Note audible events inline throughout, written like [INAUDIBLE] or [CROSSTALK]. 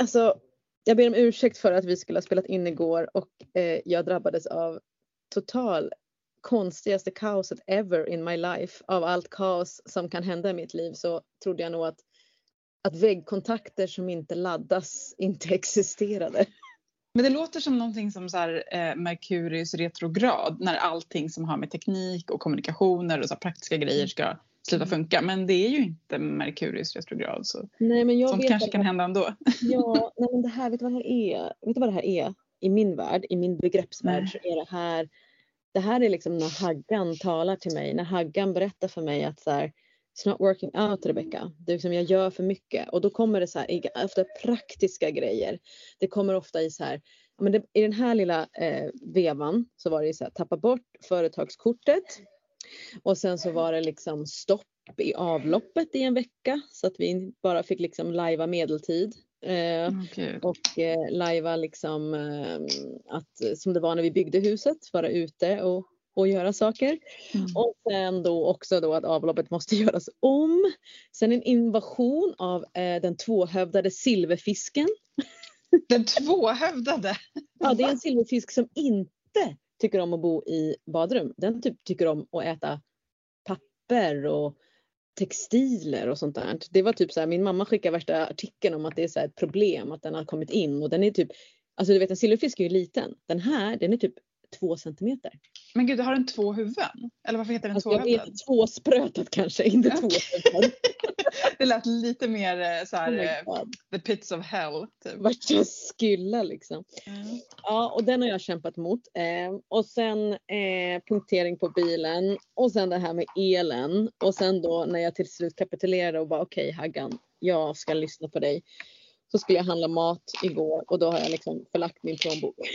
alltså, jag ber om ursäkt för att vi skulle ha spelat in igår och eh, jag drabbades av total konstigaste kaoset ever in my life. Av allt kaos som kan hända i mitt liv så trodde jag nog att, att väggkontakter som inte laddas inte [LAUGHS] existerade. Men det låter som någonting som så här, eh, Merkurius retrograd när allting som har med teknik och kommunikationer och så praktiska grejer ska sluta mm. funka. Men det är ju inte Merkurius retrograd så nej, men jag sånt kanske att- kan hända ändå. [LAUGHS] Ja, [LAUGHS] nej men det här, vet du vad det här är? Vet du vad det här är? I min värld, i min begreppsvärld Nej. så är det här det här är liksom när Haggan talar till mig, när Haggan berättar för mig att så här, It's not working out Rebecca. Det är liksom, jag gör för mycket. Och då kommer det så här, ofta praktiska grejer. Det kommer ofta i så här, men det, i den här lilla eh, vevan så var det så här, tappa bort företagskortet. Och sen så var det liksom stopp i avloppet i en vecka så att vi bara fick liksom lajva medeltid. Eh, Åh, Gud. och eh, lajva liksom eh, att som det var när vi byggde huset, vara ute och, och göra saker. Mm. Och sen då också då att avloppet måste [LAUGHS] göras om. Sen en invasion av eh, den tvåhövdade silverfisken. Den tvåhövdade. Ja, det är en silverfisk som inte tycker om att bo i badrum. Den typ tycker om att äta papper och textiler och sånt där. Det var typ så här, min mamma skickade värsta artikeln om att det är så här ett problem att den har kommit in och den är typ, alltså du vet en silverfisk är ju liten. Den här, den är typ två centimeter. Men gud, har den två huvuden? Eller varför heter den Alltså jag tvåhövdad? vet tvåsprötat kanske, inte Ja. tvåhövdad. [LAUGHS] Det lät lite mer eh, så Oh här, my eh, the pits of hell. Typ. Värsta skylla liksom. Ja, och den har jag kämpat mot. Eh, och sen eh, punktering på bilen och sen det här med elen. Och sen då när jag till slut kapitulerade och bara okej Haggan, jag ska lyssna på dig. Så skulle jag handla mat igår och då har jag liksom förlagt min plånbok. [LAUGHS]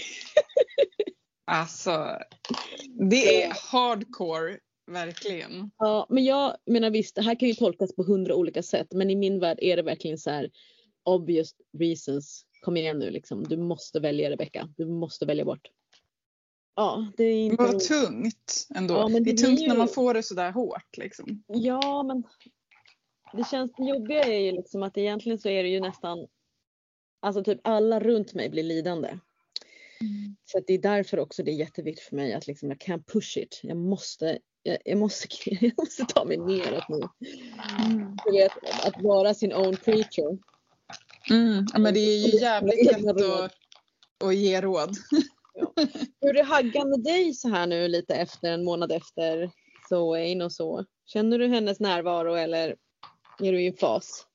Alltså, det är hardcore, verkligen. Ja, men jag menar visst, det här kan ju tolkas på hundra olika sätt. Men i min värld är det verkligen så här obvious reasons. Kom igen nu liksom. Du måste välja Rebecca. Du måste välja bort. Ja, det är inte Vad tungt ändå. Ja, men det är det tungt blir när ju- man får det sådär hårt. Liksom. Ja, men det känns det jobbiga är ju liksom att egentligen så är det ju nästan Alltså typ alla runt mig blir lidande. Så att det är därför också det är jätteviktigt för mig att liksom jag kan push it. Jag måste, jag, jag måste, [LAUGHS] jag måste ta mig neråt nu. Du vet, att vara sin own creature. Mm. Ja, men det är ju jävligt Egna lätt råd. att, att ge råd. Hur är Haggan med dig så här nu lite efter en månad efter Zoe och så? Känner du hennes närvaro eller är du i en fas?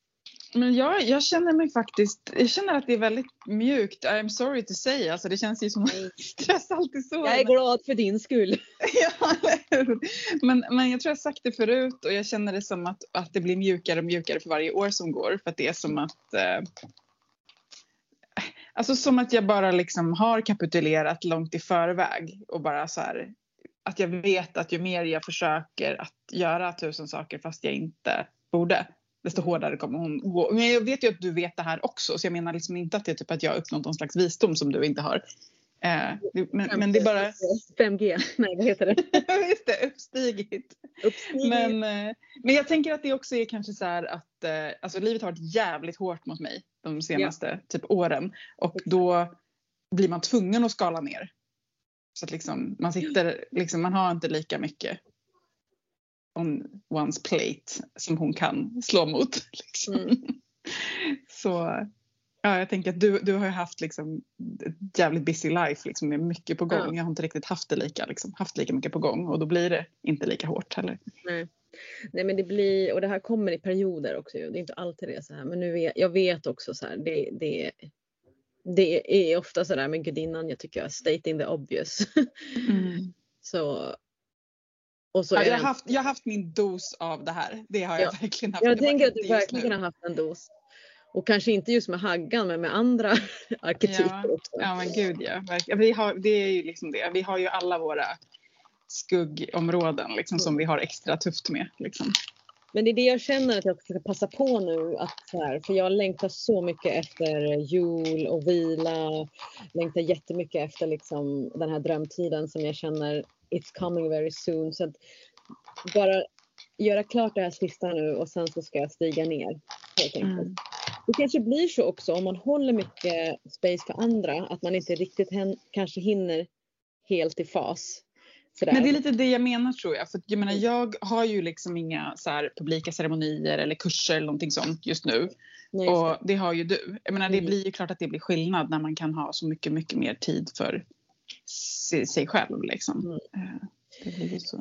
Men jag, jag känner mig faktiskt, jag känner att det är väldigt mjukt. I'm sorry to say, alltså det känns ju som stress [LAUGHS] alltid så. Jag är glad för din skull. [LAUGHS] Ja, men, men jag tror jag sagt det förut och jag känner det som att, att det blir mjukare och mjukare för varje år som går. För att det är som att eh, Alltså som att jag bara liksom har kapitulerat långt i förväg och bara så här att jag vet att ju mer jag försöker att göra tusen saker fast jag inte borde desto hårdare kommer hon gå. Men jag vet ju att du vet det här också så jag menar liksom inte att det är typ att jag har uppnått någon slags visdom som du inte har. Eh, men, men det är bara 5G, nej vad heter det? [LAUGHS] Just det, uppstigit. Uppstigning. Men, eh, men jag tänker att det också är kanske så här att eh, alltså livet har varit jävligt hårt mot mig de senaste typ åren. Och då blir man tvungen att skala ner. Så att liksom, man sitter, liksom, man har inte lika mycket on one's plate som hon kan slå mot. [LAUGHS] Liksom. Mm. Så ja, jag tänker att du, du har ju haft liksom ett jävligt busy life liksom, med mycket på gång. Ja. Jag har inte riktigt haft det lika, liksom, haft lika mycket på gång och då blir det inte lika hårt heller. Nej. Nej men det blir, och det här kommer i perioder också. Det är inte alltid det så här. Men nu vet, jag vet också så här, det, det, det är ofta så där med gudinnan, jag tycker jag stating the obvious. och [LAUGHS] så Ja, jag, har haft, jag har haft min dos av det här. Det har jag Ja. verkligen haft. jag tänker att du verkligen har haft en dos. Och kanske inte just med Haggan men med andra [LAUGHS] arketyper också. Ja men gud ja. Vi har, det är ju liksom det. Vi har ju alla våra skuggområden liksom, som vi har extra tufft med. Liksom. Men det är det jag känner att jag ska passa på nu. Att här, för jag längtar så mycket efter jul och vila. Längtar jättemycket efter liksom den här drömtiden som jag känner it's coming very soon. Så att bara göra klart det här sista nu och sen så ska jag stiga ner. Helt enkelt. Mm. Det kanske blir så också om man håller mycket space för andra att man inte riktigt hän, kanske hinner helt i fas. Sådär. Men det är lite det jag menar tror jag. För jag menar jag har ju liksom inga så här, publika ceremonier eller kurser eller någonting sånt just nu. Nej, just Och det har ju du. Jag menar det Mm. blir ju klart att det blir skillnad när man kan ha så mycket, mycket mer tid för sig, sig själv liksom. Mm. Eh, Det blir så.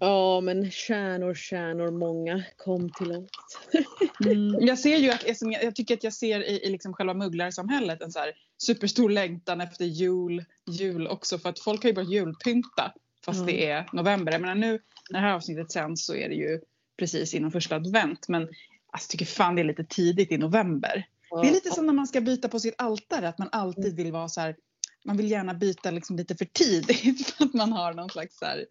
Ja men stjärnor, stjärnor många, kom till oss. [LAUGHS] Mm. Jag ser ju att, jag, tycker att jag ser i, i liksom själva mugglarsamhället en så här superstor längtan efter jul, jul också för att folk har ju börjat julpynta fast Ja. det är november. Jag menar nu när det här avsnittet sänds så är det ju precis innan första advent men alltså, jag tycker fan det är lite tidigt i november. Det är lite som när man ska byta på sitt altare att man alltid vill vara så här man vill gärna byta liksom lite för tidigt [LAUGHS] för att man har någon slags så här,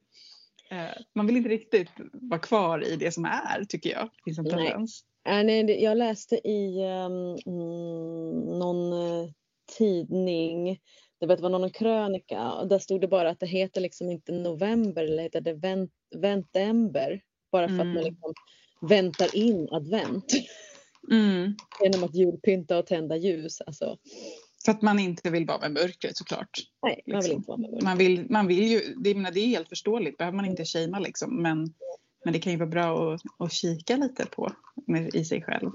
eh, man vill inte riktigt vara kvar i det som är tycker jag. Det finns en Nej. tendens. Äh, nej, det- jag läste i um, mm, någon eh, tidning, det vet, var någon krönika, och där stod det bara att det heter liksom inte november eller heter det vent, ventember. Bara för att man Mm. liksom väntar in advent Mm. [LAUGHS] genom att julpynta och tända ljus. Alltså, För att man inte vill vara med mörkret såklart. nej, man vill Liksom. inte vara med. Man vill, man vill ju, det, menar, det är helt förståeligt, behöver man inte shamea liksom. Men, men det kan ju vara bra att, att kika lite på med, i sig själv.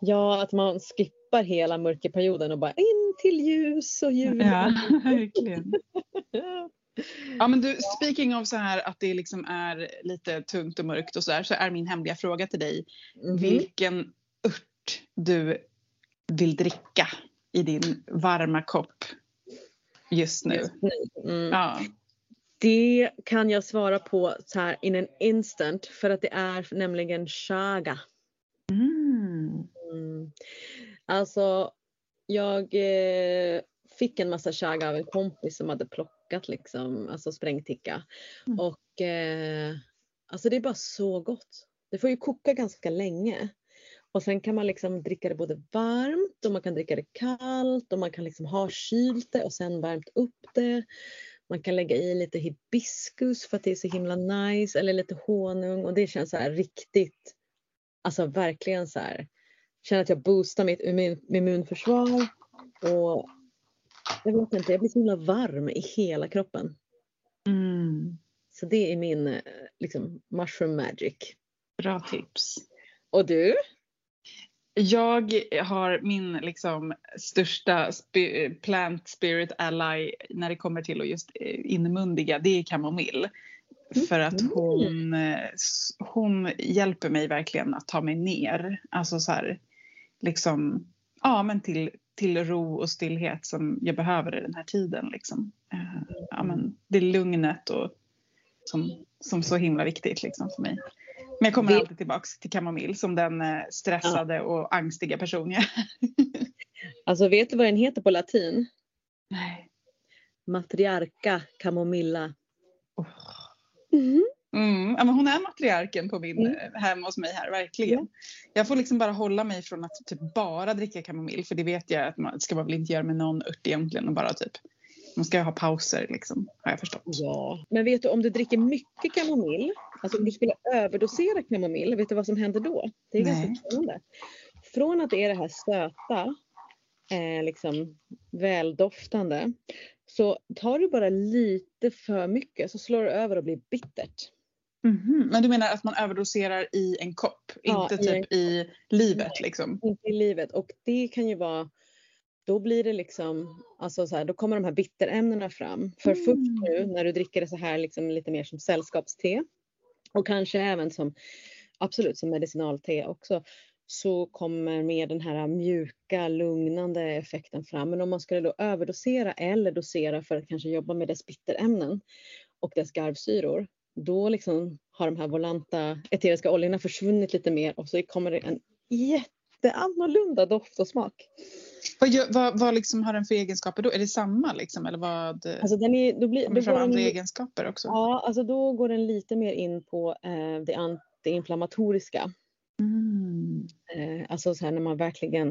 Ja, att man skippar hela mörkerperioden och bara in till ljus och jul. Ja, [LAUGHS] verkligen. [LAUGHS] Ja men du, speaking of så här att det liksom är lite tungt och mörkt och så där så är min hemliga fråga till dig Mhm. vilken ört du vill dricka i din varma kopp just nu. Mm. Ja. Det kan jag svara på så här in an instant för att det är nämligen chaga. Mm. Mm. Alltså jag eh, fick en massa chaga av en kompis som hade plockat liksom, alltså sprängticka. Mm. Och eh, alltså det är bara så gott. Det får ju koka ganska länge. Och sen kan man liksom dricka det både varmt och man kan dricka det kallt och man kan liksom ha kylt det och sen värmt upp det. Man kan lägga i lite hibiskus för att det är så himla nice eller lite honung och det känns så här riktigt, alltså verkligen så här, känner att jag boostar mitt immun, immunförsvar och jag vet inte, jag blir så himla varm i hela kroppen. Mm. Så det är min eh, liksom mushroom magic. Bra tips. Och du? Jag har min liksom största spi- plant spirit ally när det kommer till att just eh, inmundiga, det är kamomill. För att Mm. hon, eh, hon hjälper mig verkligen att ta mig ner. Alltså så här, liksom, ja men till, till ro och stillhet som jag behöver i den här tiden. Liksom. Eh, Ja, men det lugnet och, som, som så himla viktigt liksom för mig. Men jag kommer Det- alltid tillbaks till kamomill som den eh, stressade och angstiga person jag. [LAUGHS] Alltså vet du vad den heter på latin? Nej. Matriarca camomilla. Oh. Mhm. Mm, ja, men hon är matriarken på min, Mm. eh, hemma hos mig här, verkligen. Jag får liksom bara hålla mig från att typ bara dricka kamomill för det vet jag att man ska man väl inte göra med någon ört egentligen och bara typ man ska ha pauser liksom, har jag förstått. Ja. Men vet du om du dricker mycket kamomill, alltså om du skulle överdosera kamomill, vet du vad som händer då? Det är Nej. ganska spännande. Från att det är det här söta, eh, liksom väldoftande, så tar du bara lite för mycket så slår det över och blir bittert. Mhm, Men du menar att man överdoserar i en kopp, Ja, inte i typ i livet liksom? Inte i livet och det kan ju vara då blir det liksom, alltså så här, då kommer de här bitterämnena fram. För Mm. först nu när du dricker det så här liksom lite mer som sällskapste och kanske även som, absolut som medicinalte också, så kommer mer den här mjuka lugnande effekten fram. Men om man skulle då överdosera eller dosera för att kanske jobba med dess bitterämnen och dess garvsyror, då liksom har de här volanta eteriska oljorna försvunnit lite mer och så kommer det en jätteannorlunda doft och smak. Vad, gör, vad, vad liksom har den för egenskaper då? Är det samma liksom eller vad? Alltså den är, då blir, kommer då fram andra den, egenskaper också? ja, alltså då går den lite mer in på eh, det antiinflammatoriska. Mm. Eh, alltså så här när man verkligen,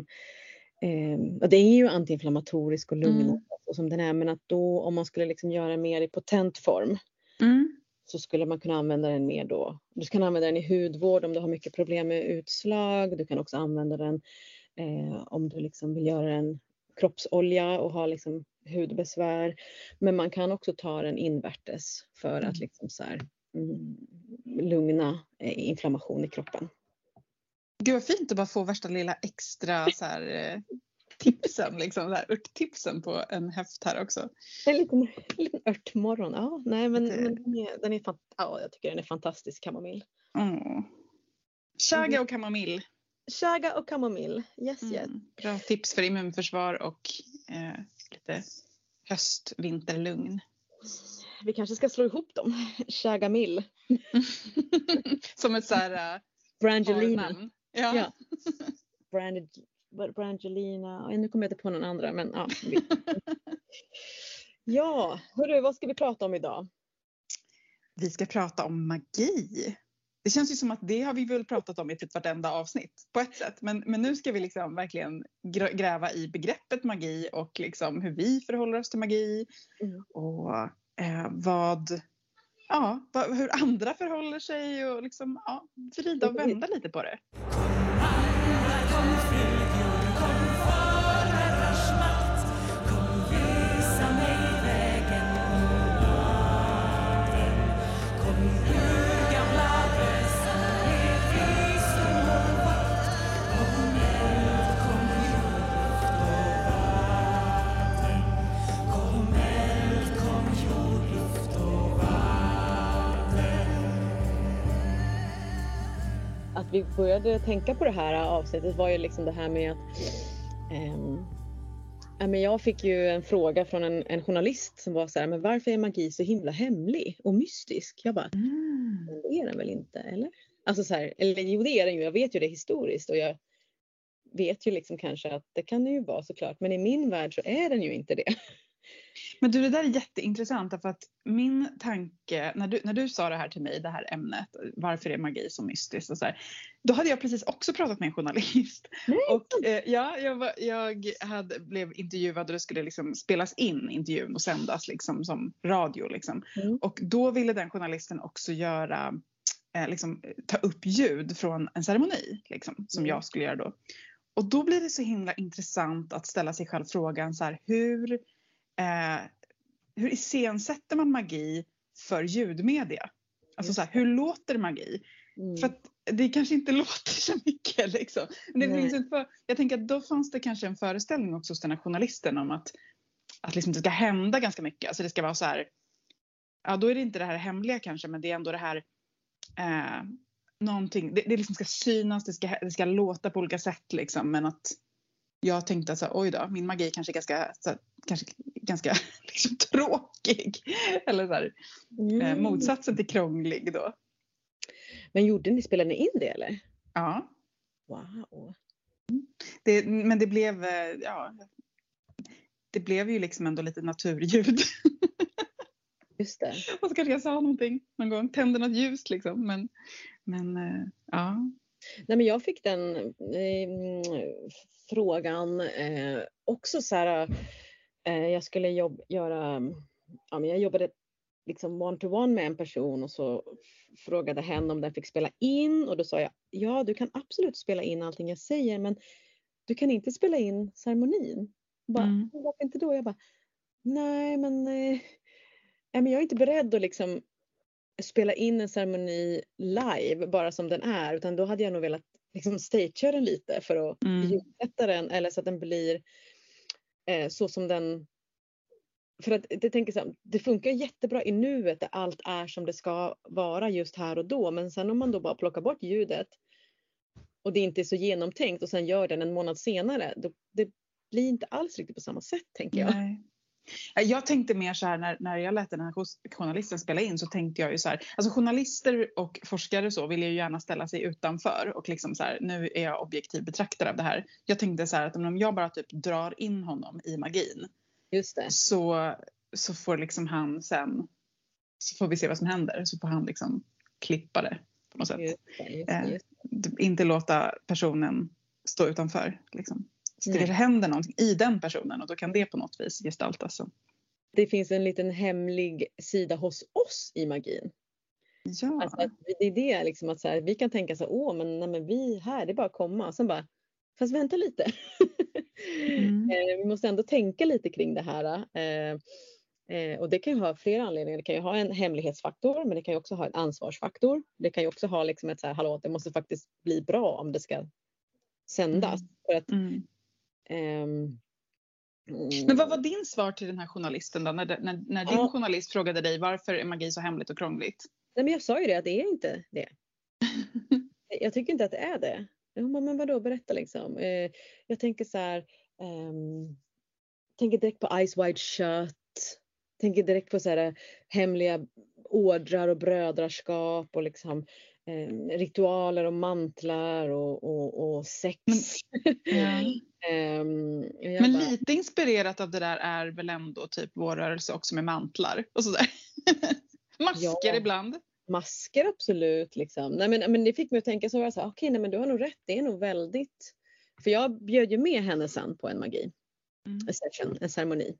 eh, och det är ju antiinflammatorisk och lugnande Mm. och som den är, men att då om man skulle liksom göra mer i potent form Mm. så skulle man kunna använda den mer då. Du kan använda den i hudvård om du har mycket problem med utslag. Du kan också använda den eh, om du liksom vill göra en kroppsolja och ha liksom hudbesvär. Men man kan också ta den invärtes för att Mm. liksom så här, mm, lugna eh, inflammation i kroppen. Gud vad fint att bara få värsta lilla extra så här, eh, tipsen, liksom, så här, örttipsen på en häft här också. En liten, en liten örtmorgon. Ja, nej, men, Det- men den är, den är ja, jag tycker den är fantastisk, kamomill. Mm. Chaga och kamomill. Chaga och kamomill. Yes, yes. Mm. Bra tips för immunförsvar och eh, lite höst-vinterlugn. Vi kanske ska slå ihop dem. [LAUGHS] Chagamill. [LAUGHS] Som ett så här äh, Brangelina. Ja. Ja. Brand, Brangelina. Nu kommer jag inte på någon andra men ja. [LAUGHS] Ja, hörru, vad ska vi prata om idag? Vi ska prata om magi. Det känns ju som att det har vi väl pratat om i typ vartenda avsnitt på ett sätt. Men, men nu ska vi liksom verkligen gräva i begreppet magi och liksom hur vi förhåller oss till magi. Mm. Och eh, vad, ja, vad, hur andra förhåller sig och liksom, ja, vrida och vända lite på det. Vi började tänka på det här avsnittet var ju liksom det här med att ja, men jag fick ju en fråga från en, en journalist som var så här, men varför är magi så himla hemlig och mystisk? Jag bara, Mm. men det är den väl inte, eller? Alltså så här, eller jo det är den ju, jag vet ju det historiskt och jag vet ju liksom kanske att det kan det ju vara såklart, men i min värld så är den ju inte det. Men du, det där är jätteintressant därför att min tanke, när du, när du sa det här till mig, det här ämnet, varför är magi så mystiskt och så här, då hade jag precis också pratat med en journalist. Nej, [LAUGHS] och eh, ja, jag, var, jag hade, blev intervjuad och det skulle liksom spelas in intervjun och sändas liksom som radio liksom. Mm. Och då ville den journalisten också göra, eh, liksom, ta upp ljud från en ceremoni liksom, som Mm. jag skulle göra då. Och då blir det så himla intressant att ställa sig själv frågan så här, hur eh, hur iscensätter man magi för ljudmedia? Alltså så här, hur låter magi? Mm. För att det kanske inte [LAUGHS] låter så mycket liksom. Men det finns för, jag tänker att då fanns det kanske en föreställning också hos den här journalisten om att, att liksom det ska hända ganska mycket. Alltså det ska vara så här, ja då är det inte det här hemliga kanske men det är ändå det här eh, någonting, det, det liksom ska synas, det ska, det ska låta på olika sätt liksom men att jag tänkte att så här, oj då, min magi kanske är ganska, så kanske ganska [LAUGHS] liksom, tråkig. Eller så här, eh, Mm. motsatsen till krånglig då. Men gjorde ni, spelade ni in det eller? Ja, Wow. det, men det blev, eh, ja, det blev ju liksom ändå lite naturljud. [LAUGHS] Just det. Och så kanske jag sa någonting någon gång, tände något ljus liksom. Men, men eh, ja. Nej, men jag fick den eh, frågan eh, också så här. Eh, jag skulle jobb, göra, ja, men jag jobbade liksom one to one med en person och så frågade hen om den fick spela in och då sa jag ja, du kan absolut spela in allting jag säger, men du kan inte spela in ceremonin. Bara, Mm. Varför inte då? Jag bara, nej, men, eh, nej, men jag är inte beredd att liksom spela in en ceremoni live bara som den är utan då hade jag nog velat liksom stagea den lite för att Mm. ljudsätta den eller så att den blir eh, så som den för att det, tänker så här, det funkar jättebra i nuet där allt är som det ska vara just här och då men sen om man då bara plockar bort ljudet och det inte är så genomtänkt och sen gör den en månad senare då, det blir inte alls riktigt på samma sätt tänker jag. Nej. Jag tänkte mer så här när, när jag lät den här journalisten spela in så tänkte jag ju så här. Alltså journalister och forskare så vill ju gärna ställa sig utanför och liksom så här nu är jag objektiv betraktare av det här. Jag tänkte så här att om jag bara typ drar in honom i magin så, så får liksom han sen så får vi se vad som händer så får han liksom klippa det på något sätt. Just det, just Eh, det, just D- Inte låta personen stå utanför liksom. Så det kanske händer någonting i den personen och då kan det på något vis gestaltas. Så. det finns en liten hemlig sida hos oss i magin. Ja. Alltså att det är det liksom att så här, vi kan tänka så här, åh men, nej, men vi här, det är bara att komma. Sen bara, fast vänta lite. Mm. [LAUGHS] Eh, vi måste ändå tänka lite kring det här. Eh, eh, och det kan ju ha flera anledningar. Det kan ju ha en hemlighetsfaktor men det kan ju också ha en ansvarsfaktor. Det kan ju också ha liksom ett så här, hallå det måste faktiskt bli bra om det ska sändas. För att, Mm. Ehm, Men vad var din svar till den här journalisten då? När, när, när din Ja. journalist frågade dig varför är magi så hemligt och krångligt? Nej men jag sa ju det att det är inte det. [LAUGHS] jag tycker inte att det är det. Hon bara, men vadå berätta liksom. Eh, jag tänker så här. ehm, tänker direkt på Eyes Wide Shut. Tänker direkt på så här eh, hemliga ordrar och brödraskap och liksom eh, ritualer och mantlar och, och, och sex. [LAUGHS] Ja. Ehm, och jag Men bara, lite inspirerat av det där är väl ändå typ vår rörelse också med mantlar och sådär. [LAUGHS] Masker Ja. ibland. Masker absolut. Liksom. Nej, men, men det fick mig att tänka så var jag så här, okej nej, men du har nog rätt. Det är nog väldigt. För jag bjöd ju med henne sen på en magi. Mm. En session, en ceremoni.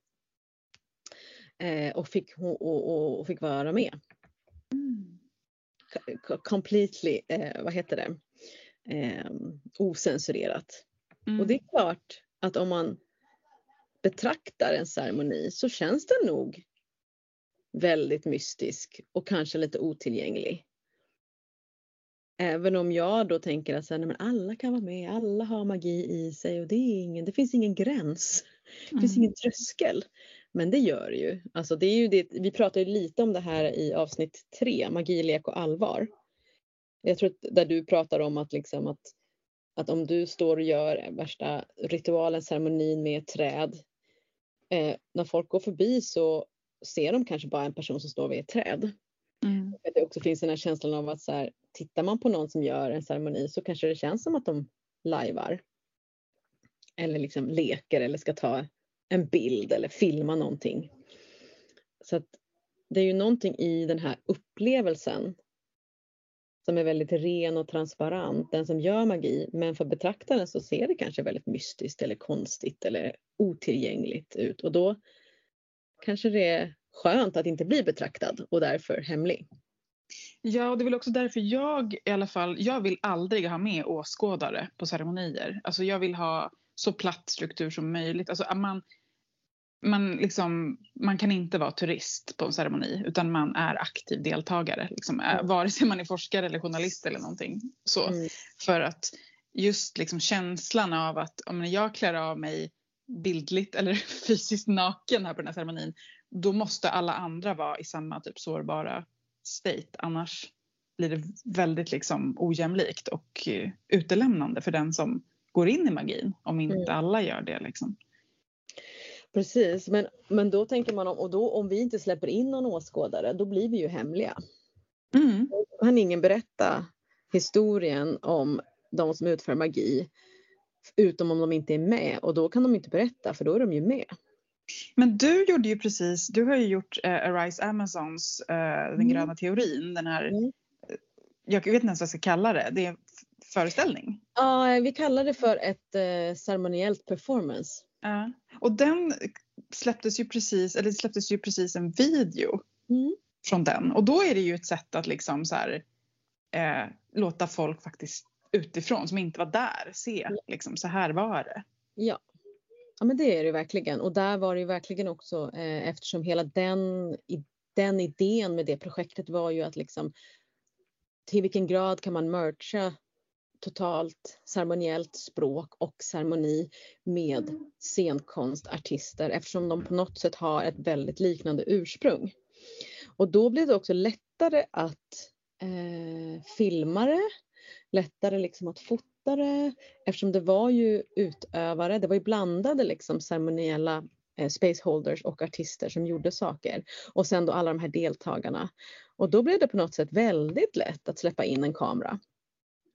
Eh, och, fick, och, och, och fick vara med. Co- Completely, eh, vad heter det? Eh, osensurerat. Mm. Och det är klart att om man betraktar en ceremoni så känns den nog väldigt mystisk och kanske lite otillgänglig. Även om jag då tänker att så här, nej, men alla kan vara med, alla har magi i sig och det, är ingen, det finns ingen gräns. Det finns Mm. ingen tröskel. Men det gör det ju. Alltså det är ju det, vi pratade lite om det här i avsnitt tre, magi, lek och allvar. Jag tror att där du pratar om att, liksom att, att om du står och gör värsta ritualen, ceremonin med ett träd. Eh, när folk går förbi så ser de kanske bara en person som står vid ett träd. Mm. Att det också finns den här känslan av att så här, tittar man på någon som gör en ceremoni så kanske det känns som att de lajvar. Eller liksom leker eller ska ta en bild eller filma någonting. Så att det är ju någonting i den här upplevelsen som är väldigt ren och transparent, den som gör magi. Men för betraktaren så ser det kanske väldigt mystiskt eller konstigt eller otillgängligt ut. Och då kanske det är skönt att inte bli betraktad och därför hemlig. Ja, och det är väl också därför jag i alla fall, jag vill aldrig ha med åskådare på ceremonier. Alltså jag vill ha så platt struktur som möjligt. Alltså man, man, liksom, man kan inte vara turist på en ceremoni utan man är aktiv deltagare. Liksom, mm. Vare sig man är forskare eller journalist eller någonting. Så. Mm. För att just liksom känslan av att om jag klär av mig bildligt eller [LAUGHS] fysiskt naken här på den här ceremonin då måste alla andra vara i samma typ sårbara state. Annars blir det väldigt liksom ojämlikt och uh, utelämnande för den som går in i magin om inte mm. alla gör det. Liksom. Precis, men, men då tänker man om, och då om vi inte släpper in någon åskådare då blir vi ju hemliga. Mm. Då kan ingen berätta historien om de som utför magi utom om de inte är med och då kan de inte berätta för då är de ju med. Men du gjorde ju precis, du har ju gjort uh, Arise Amazons uh, Den mm. gröna teorin, den här, mm. jag vet inte ens vad jag ska kalla det, det är en föreställning. Ja, vi kallar det för ett uh, ceremoniellt performance. Ja, och den släpptes ju precis, eller släpptes ju precis en video mm. från den och då är det ju ett sätt att liksom så här, eh, låta folk faktiskt utifrån som inte var där se ja. liksom så här var det. Ja. Ja men det är det verkligen och där var det ju verkligen också eh, eftersom hela den, den idén med det projektet var ju att liksom till vilken grad kan man mercha totalt ceremoniellt språk och ceremoni med scenkonstartister eftersom de på något sätt har ett väldigt liknande ursprung. Och då blev det också lättare att eh, filma det, lättare liksom att fota det eftersom det var ju utövare, det var ju blandade liksom ceremoniella eh, spaceholders och artister som gjorde saker och sen då alla de här deltagarna. Och då blev det på något sätt väldigt lätt att släppa in en kamera.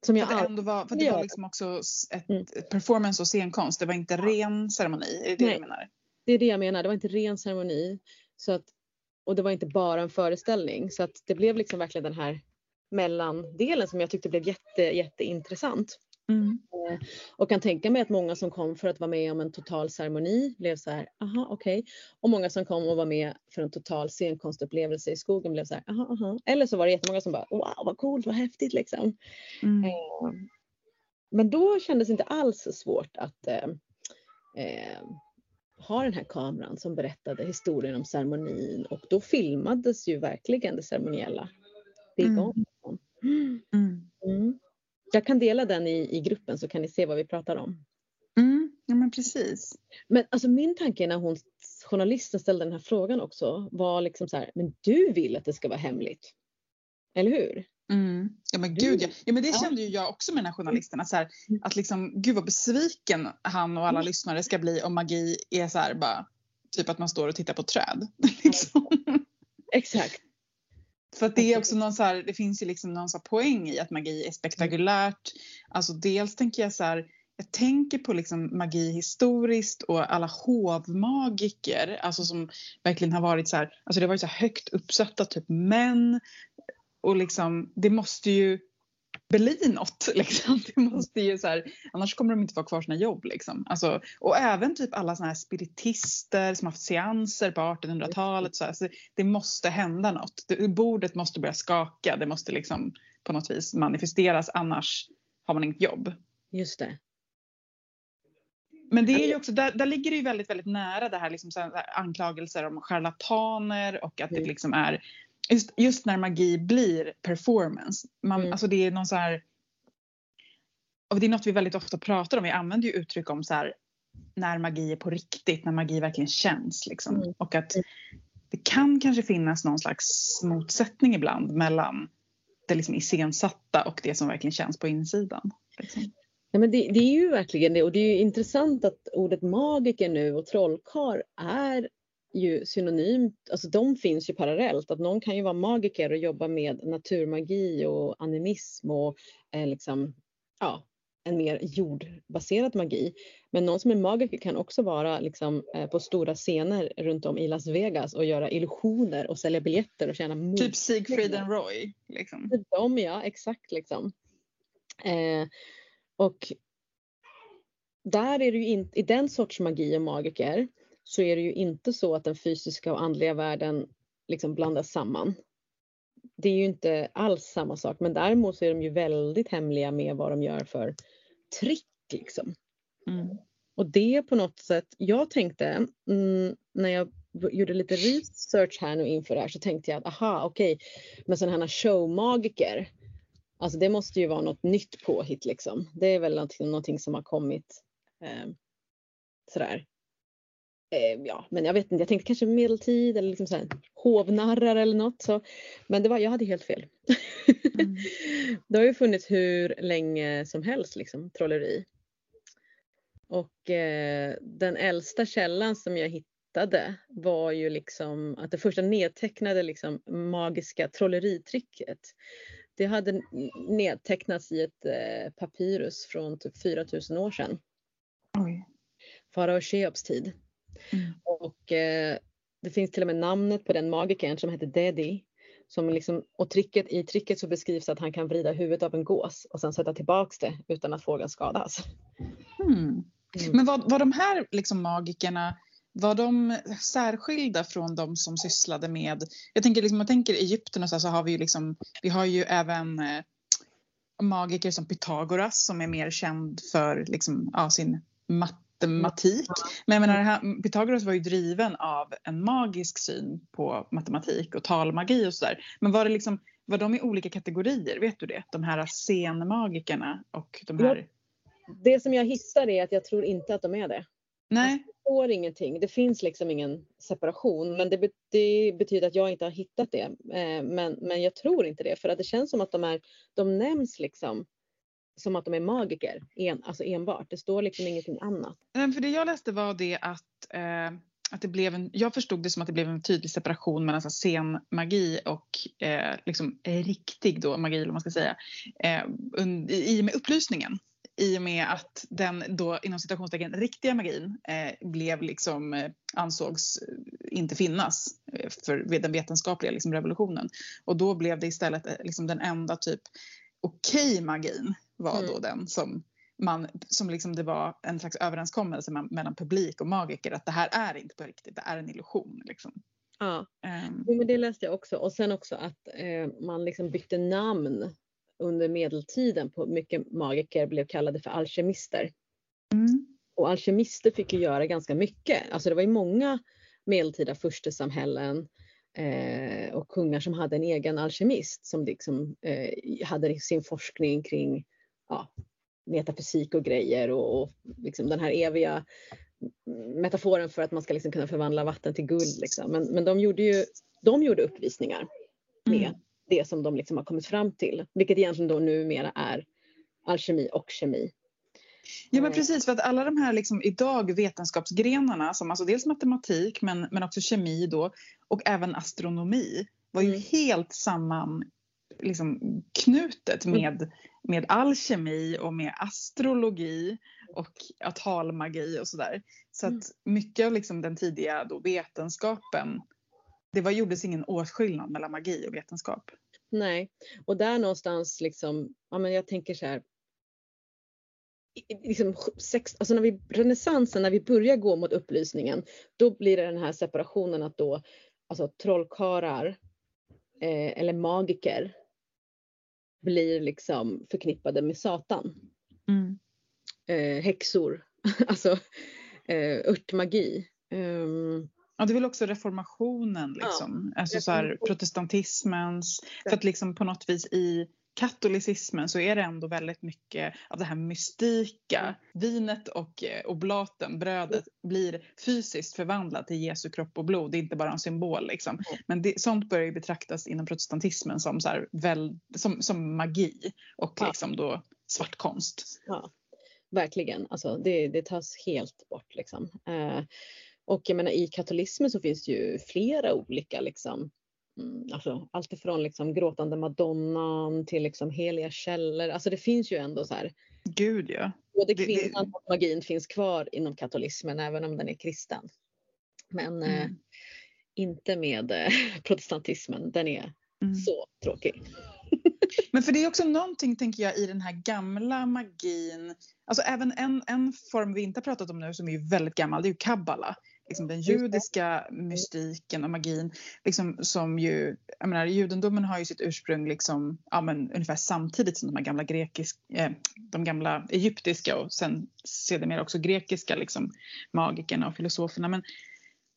Som jag för det, ändå var, för det var liksom också ett mm. performance och scenkonst, det var inte ren ceremoni, är det Nej, du menar? Det är det jag menar, det var inte ren ceremoni. Så att, och det var inte bara en föreställning så att det blev liksom verkligen den här mellandelen som jag tyckte blev jätte, jätteintressant. Mm. Och kan tänka mig att många som kom för att vara med om en total ceremoni blev så här, aha okej. Okay. Och många som kom och var med för en total scenkonstupplevelse i skogen blev så här, aha aha. Eller så var det jättemånga som bara, wow vad coolt, vad häftigt liksom. Mm. Eh, men då kändes det inte alls svårt att eh, eh, ha den här kameran som berättade historien om ceremonin och då filmades ju verkligen det ceremoniella. Mm. Mm. Mm. Jag kan dela den i, i gruppen så kan ni se vad vi pratar om. Mm. Ja men precis. Men alltså min tanke när hon, journalisten ställde den här frågan också var liksom så här, men du vill att det ska vara hemligt. Eller hur? Mm. Ja men gud ja. ja men det kände ju jag också med den här journalisten. Att, så här, mm. att liksom, gud vad besviken han och alla mm. lyssnare ska bli om magi är så här bara typ att man står och tittar på träd. [LAUGHS] liksom. Exakt. För det är också någon så här, det finns ju liksom någon så poäng i att magi är spektakulärt. Alltså dels tänker jag så här, jag tänker på liksom magi historiskt och alla hovmagiker, alltså som verkligen har varit så här, alltså det har varit så högt uppsatta typ män. Och liksom det måste ju bli något [LAUGHS] liksom. Det måste ju så här, annars kommer de inte vara kvar sina jobb liksom. Alltså, och även typ alla såna här spiritister som haft seanser på 1800-talet så, här, så det måste hända något. Det, bordet måste börja skaka, det måste liksom på något vis manifesteras annars har man inget jobb. Just det. Men det är ju också, där, där ligger det ju väldigt, väldigt nära det här, liksom, så här anklagelser om charlataner och att det mm. liksom är just, just när magi blir performance. Man, mm. Alltså det är någon så här, och det är något vi väldigt ofta pratar om. Vi använder ju uttryck om så här, när magi är på riktigt, när magi verkligen känns. Liksom. Mm. Och att det kan kanske finnas någon slags motsättning ibland mellan det liksom iscensatta och det som verkligen känns på insidan. Liksom. Ja, men det, det, är ju verkligen det och det är ju intressant att ordet magiker nu och trollkarl är ju synonymt, alltså de finns ju parallellt. Att någon kan ju vara magiker och jobba med naturmagi och animism och eh, liksom, ja, en mer jordbaserad magi. Men någon som är magiker kan också vara liksom, eh, på stora scener runt om i Las Vegas och göra illusioner och sälja biljetter och tjäna Typ Siegfried and Roy? Liksom. Typ de ja, exakt liksom. Eh, och där är det ju inte, i den sorts magi och magiker så är det ju inte så att den fysiska och andliga världen liksom blandas samman. Det är ju inte alls samma sak men däremot så är de ju väldigt hemliga med vad de gör för trick liksom. Mm. Och det på något sätt, jag tänkte mm, när jag gjorde lite research här nu inför det här så tänkte jag att aha okej, okay, men sådana här showmagiker, alltså det måste ju vara något nytt påhitt liksom. Det är väl någonting, någonting som har kommit eh, sådär Eh, ja, men jag vet inte, jag tänkte kanske medeltid eller liksom så här, hovnarrar eller något. Så, men det var, jag hade helt fel. Mm. [LAUGHS] det har ju funnits hur länge som helst, liksom, trolleri. Och eh, den äldsta källan som jag hittade var ju liksom att det första nedtecknade liksom magiska trolleritricket. Det hade nedtecknats i ett eh, papyrus från typ 4000 år sedan. Farao Cheops tid. Mm. Och eh, det finns till och med namnet på den magikern som heter Dedi. Som liksom, och tricket, i tricket så beskrivs att han kan vrida huvudet av en gås och sen sätta tillbaks det utan att fågeln skadas. Mm. Mm. Men var, var de här liksom magikerna var de särskilda från de som sysslade med, jag tänker liksom, man tänker Egypten och så, så har vi ju liksom, vi har ju även eh, magiker som Pythagoras som är mer känd för liksom, ja, sin matte matematik. Men jag menar, här, Pythagoras var ju driven av en magisk syn på matematik och talmagi och sådär. Men var det liksom, var de i olika kategorier? Vet du det? De här scenmagikerna och de här... Det som jag hissar är att jag tror inte att de är det. Nej. Jag förstår ingenting. Det finns liksom ingen separation. Men det, det, betyder att jag inte har hittat det. Eh, men, men jag tror inte det. För att det känns som att de, är, de nämns liksom som att de är magiker, en, alltså enbart. Det står liksom ingenting annat. Nej, för det jag läste var det att, eh, att det blev en, jag förstod det som att det blev en tydlig separation mellan så scenmagi och eh, liksom riktig då magi, eller vad man ska säga, eh, i och med upplysningen. I och med att den då inom citationstecken riktiga magin eh, blev liksom eh, ansågs eh, inte finnas eh, för den vetenskapliga liksom, revolutionen. Och då blev det istället eh, liksom den enda typ okej okay magin var mm. då den som man, som liksom det var en slags överenskommelse mellan publik och magiker att det här är inte på riktigt, det är en illusion. Liksom. Ja, um. men det läste jag också och sen också att eh, man liksom bytte namn under medeltiden på mycket magiker blev kallade för alkemister. Mm. Och alkemister fick ju göra ganska mycket. Alltså det var ju många medeltida furstesamhällen eh, och kungar som hade en egen alkemist som liksom eh, hade sin forskning kring ja, metafysik och grejer och, och liksom den här eviga metaforen för att man ska liksom kunna förvandla vatten till guld. Liksom. Men, men de gjorde ju de gjorde uppvisningar med Mm. det som de liksom har kommit fram till, vilket egentligen då numera är alkemi och kemi. Ja men Eh. precis för att alla de här liksom idag vetenskapsgrenarna som alltså dels matematik men, men också kemi då och även astronomi var ju Mm. helt samman liksom knutet Mm. med, med alkemi och med astrologi och atalmagi och sådär. Så att Mm. mycket av liksom den tidiga då vetenskapen det var, gjordes ingen åtskillnad mellan magi och vetenskap. Nej, och där någonstans liksom, ja men jag tänker så här. Liksom sex, alltså när vi, renässansen, när vi börjar gå mot upplysningen, då blir det den här separationen att då, alltså trollkarlar eh, eller magiker blir liksom förknippade med Satan. Eh, häxor, [LAUGHS] alltså eh, örtmagi. Ehm, Ja, det är väl också reformationen liksom. Alltså så här, protestantismens, för att liksom på något vis i katolicismen så är det ändå väldigt mycket av det här mystika. Vinet och eh, oblaten, brödet, blir fysiskt förvandlat till Jesu kropp och blod. Det är inte bara en symbol liksom. Mm. Men det, sånt börjar ju betraktas inom protestantismen som, så här, väl, som, som magi och Ja. liksom då svart konst. Ja, verkligen. Alltså det, det tas helt bort liksom. Eh, och jag menar i katolismen så finns det ju flera olika liksom. Mm, alltså allt ifrån liksom gråtande madonnan till liksom heliga källor. Alltså det finns ju ändå så här. Gud ja. Både Det- det- kvinnan och magin finns kvar inom katolismen även om den är kristen. Men eh, Mm. inte med eh, [LAUGHS] protestantismen. Den är Mm. så tråkig. [LAUGHS] Men för det är också någonting, tänker jag, i den här gamla magin. Alltså även en, en form vi inte har pratat om nu som är väldigt gammal, det är ju kabbala. Liksom den judiska mystiken och magin. Liksom som ju, jag menar, judendomen har ju sitt ursprung liksom, ja, men, ungefär samtidigt som de här gamla grekiska, eh, de gamla egyptiska och sen sedermera också grekiska liksom, magikerna och filosoferna. Men,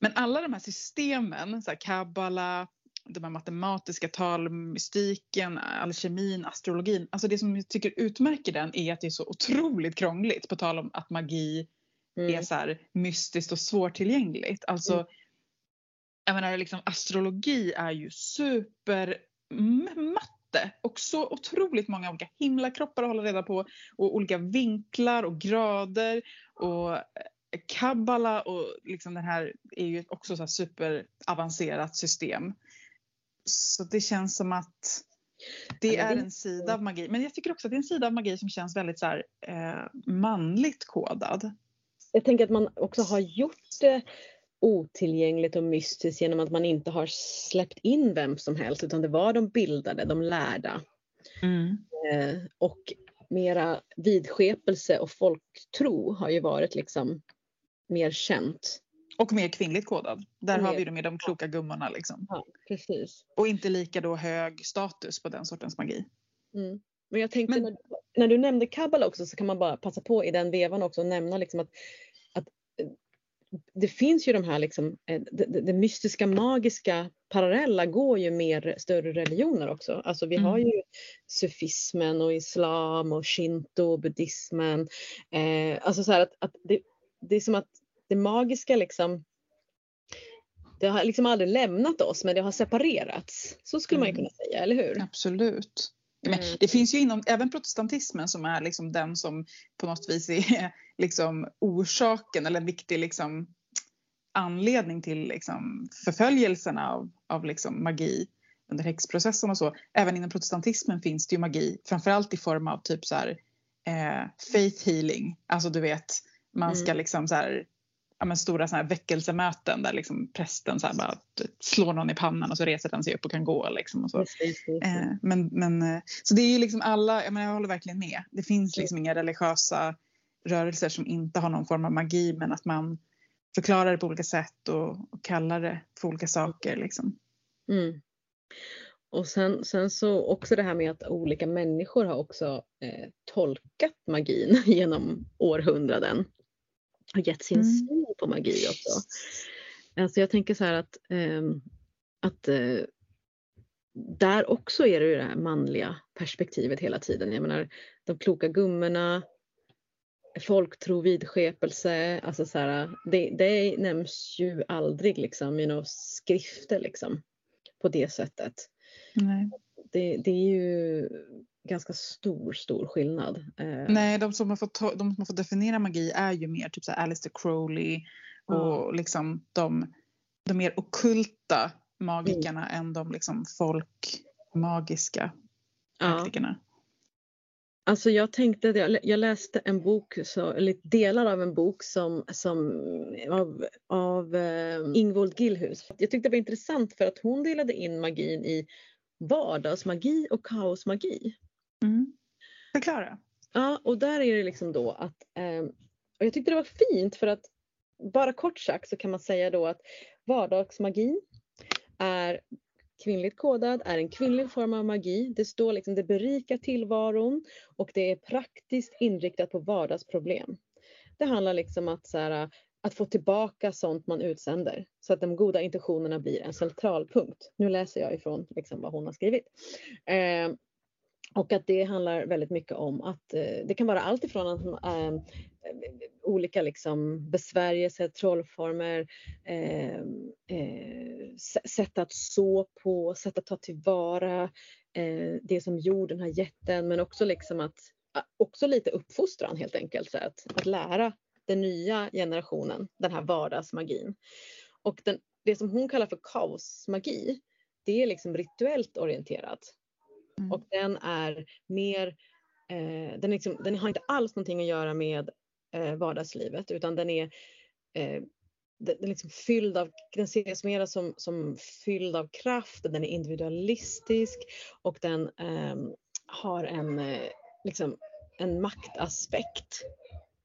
men alla de här systemen, så här kabbala, de här matematiska talmystiken, alkemin, astrologin. Alltså det som jag tycker utmärker den är att det är så otroligt krångligt på tal om att magi Mm. är så här mystiskt och svårtillgängligt. Alltså, Mm. jag menar liksom astrologi är ju supermatte och så otroligt många olika himlakroppar att hålla reda på och olika vinklar och grader och eh, kabbala och liksom den här är ju också så här superavancerat system. Så det känns som att det är en sida av magi. Men jag tycker också att det är en sida av magi som känns väldigt så här, eh, manligt kodad. Jag tänker att man också har gjort det otillgängligt och mystiskt genom att man inte har släppt in vem som helst utan det var de bildade, de lärda. Eh, och mera vidskepelse och folktro har ju varit liksom mer känt. Och mer kvinnligt kodad. Där Och har mer- vi det med de kloka gummorna liksom. Ja, precis. Och inte lika då hög status på den sortens magi. Mm. Men jag tänkte Men- när, när du nämnde kabbala också så kan man bara passa på i den vevan också och nämna liksom att, att eh, det finns ju de här liksom, eh, det, det, mystiska magiska parallella går ju med större religioner också. Alltså vi har Mm. ju sufismen och islam och shinto och buddhismen. Eh, alltså så att, att det, det är som att det magiska liksom det har liksom aldrig lämnat oss men det har separerats. Så skulle man ju Mm. kunna säga, eller hur? Absolut. Men Mm. det finns ju inom även protestantismen som är liksom den som på något vis är [LAUGHS] liksom orsaken eller en viktig liksom anledning till liksom förföljelserna av, av liksom magi under häxprocessen och så. Även inom protestantismen finns det ju magi, framförallt i form av typ så här eh, faith healing. Alltså du vet, man ska Mm. liksom så här ja, men stora så här väckelsemöten där liksom prästen så bara slår någon i pannan och så reser den sig upp och kan gå. Liksom och så. Precis, precis. Eh, men, men, eh, så det är ju liksom alla, jag, menar, jag håller verkligen med. Det finns liksom inga religiösa rörelser som inte har någon form av magi men att man förklarar det på olika sätt och, och kallar det för olika saker. Liksom. Mm. och sen, sen så också det här med att olika människor har också eh, tolkat magin [LAUGHS] genom århundraden. Har gett sin Mm. syn på magi också. Alltså jag tänker så här att, ehm, att eh, där också är det ju det här manliga perspektivet hela tiden. Jag menar de kloka gummorna, folktro, vidskepelse, alltså så här, det, det nämns ju aldrig liksom i några skrifter liksom på det sättet. Nej. Det, det är ju ganska stor, stor skillnad. Eh, Nej, de som, har fått, de som har fått definiera magi är ju mer typ så här Aleister Crowley och Ja. liksom de, de mer okulta magikerna än de liksom folkmagiska ja. praktikerna. Alltså jag tänkte, jag, jag läste en bok, så, eller delar av en bok som, som av, av eh, Ingvold Gillhus. Jag tyckte det var intressant för att hon delade in magin i vardagsmagi och kaosmagi. Mm. Förklara. Ja, och där är det liksom då att, eh, och jag tyckte det var fint för att bara kort sagt så kan man säga då att vardagsmagi är kvinnligt kodad, är en kvinnlig form av magi. Det står liksom, det berikar tillvaron och det är praktiskt inriktat på vardagsproblem. Det handlar liksom att, så här, att få tillbaka sånt man utsänder så att de goda intentionerna blir en centralpunkt. Nu läser jag ifrån liksom, vad hon har skrivit. Eh, och att det handlar väldigt mycket om att eh, det kan vara allt ifrån att, eh, olika liksom besvärjelser, trollformer, ehm, eh, eh, sätt att så på, sätt att ta tillvara eh, det som jorden har gett den men också liksom att också lite uppfostran helt enkelt. Så att, att lära den nya generationen den här vardagsmagin. Och den, det som hon kallar för kaosmagi det är liksom rituellt orienterat. Mm. Och den är mer, eh, den, liksom, den har inte alls någonting att göra med eh, vardagslivet utan den är eh, den den liksom fylld av, den ses mer som, som fylld av kraft, den är individualistisk och den eh, har en, eh, liksom, en maktaspekt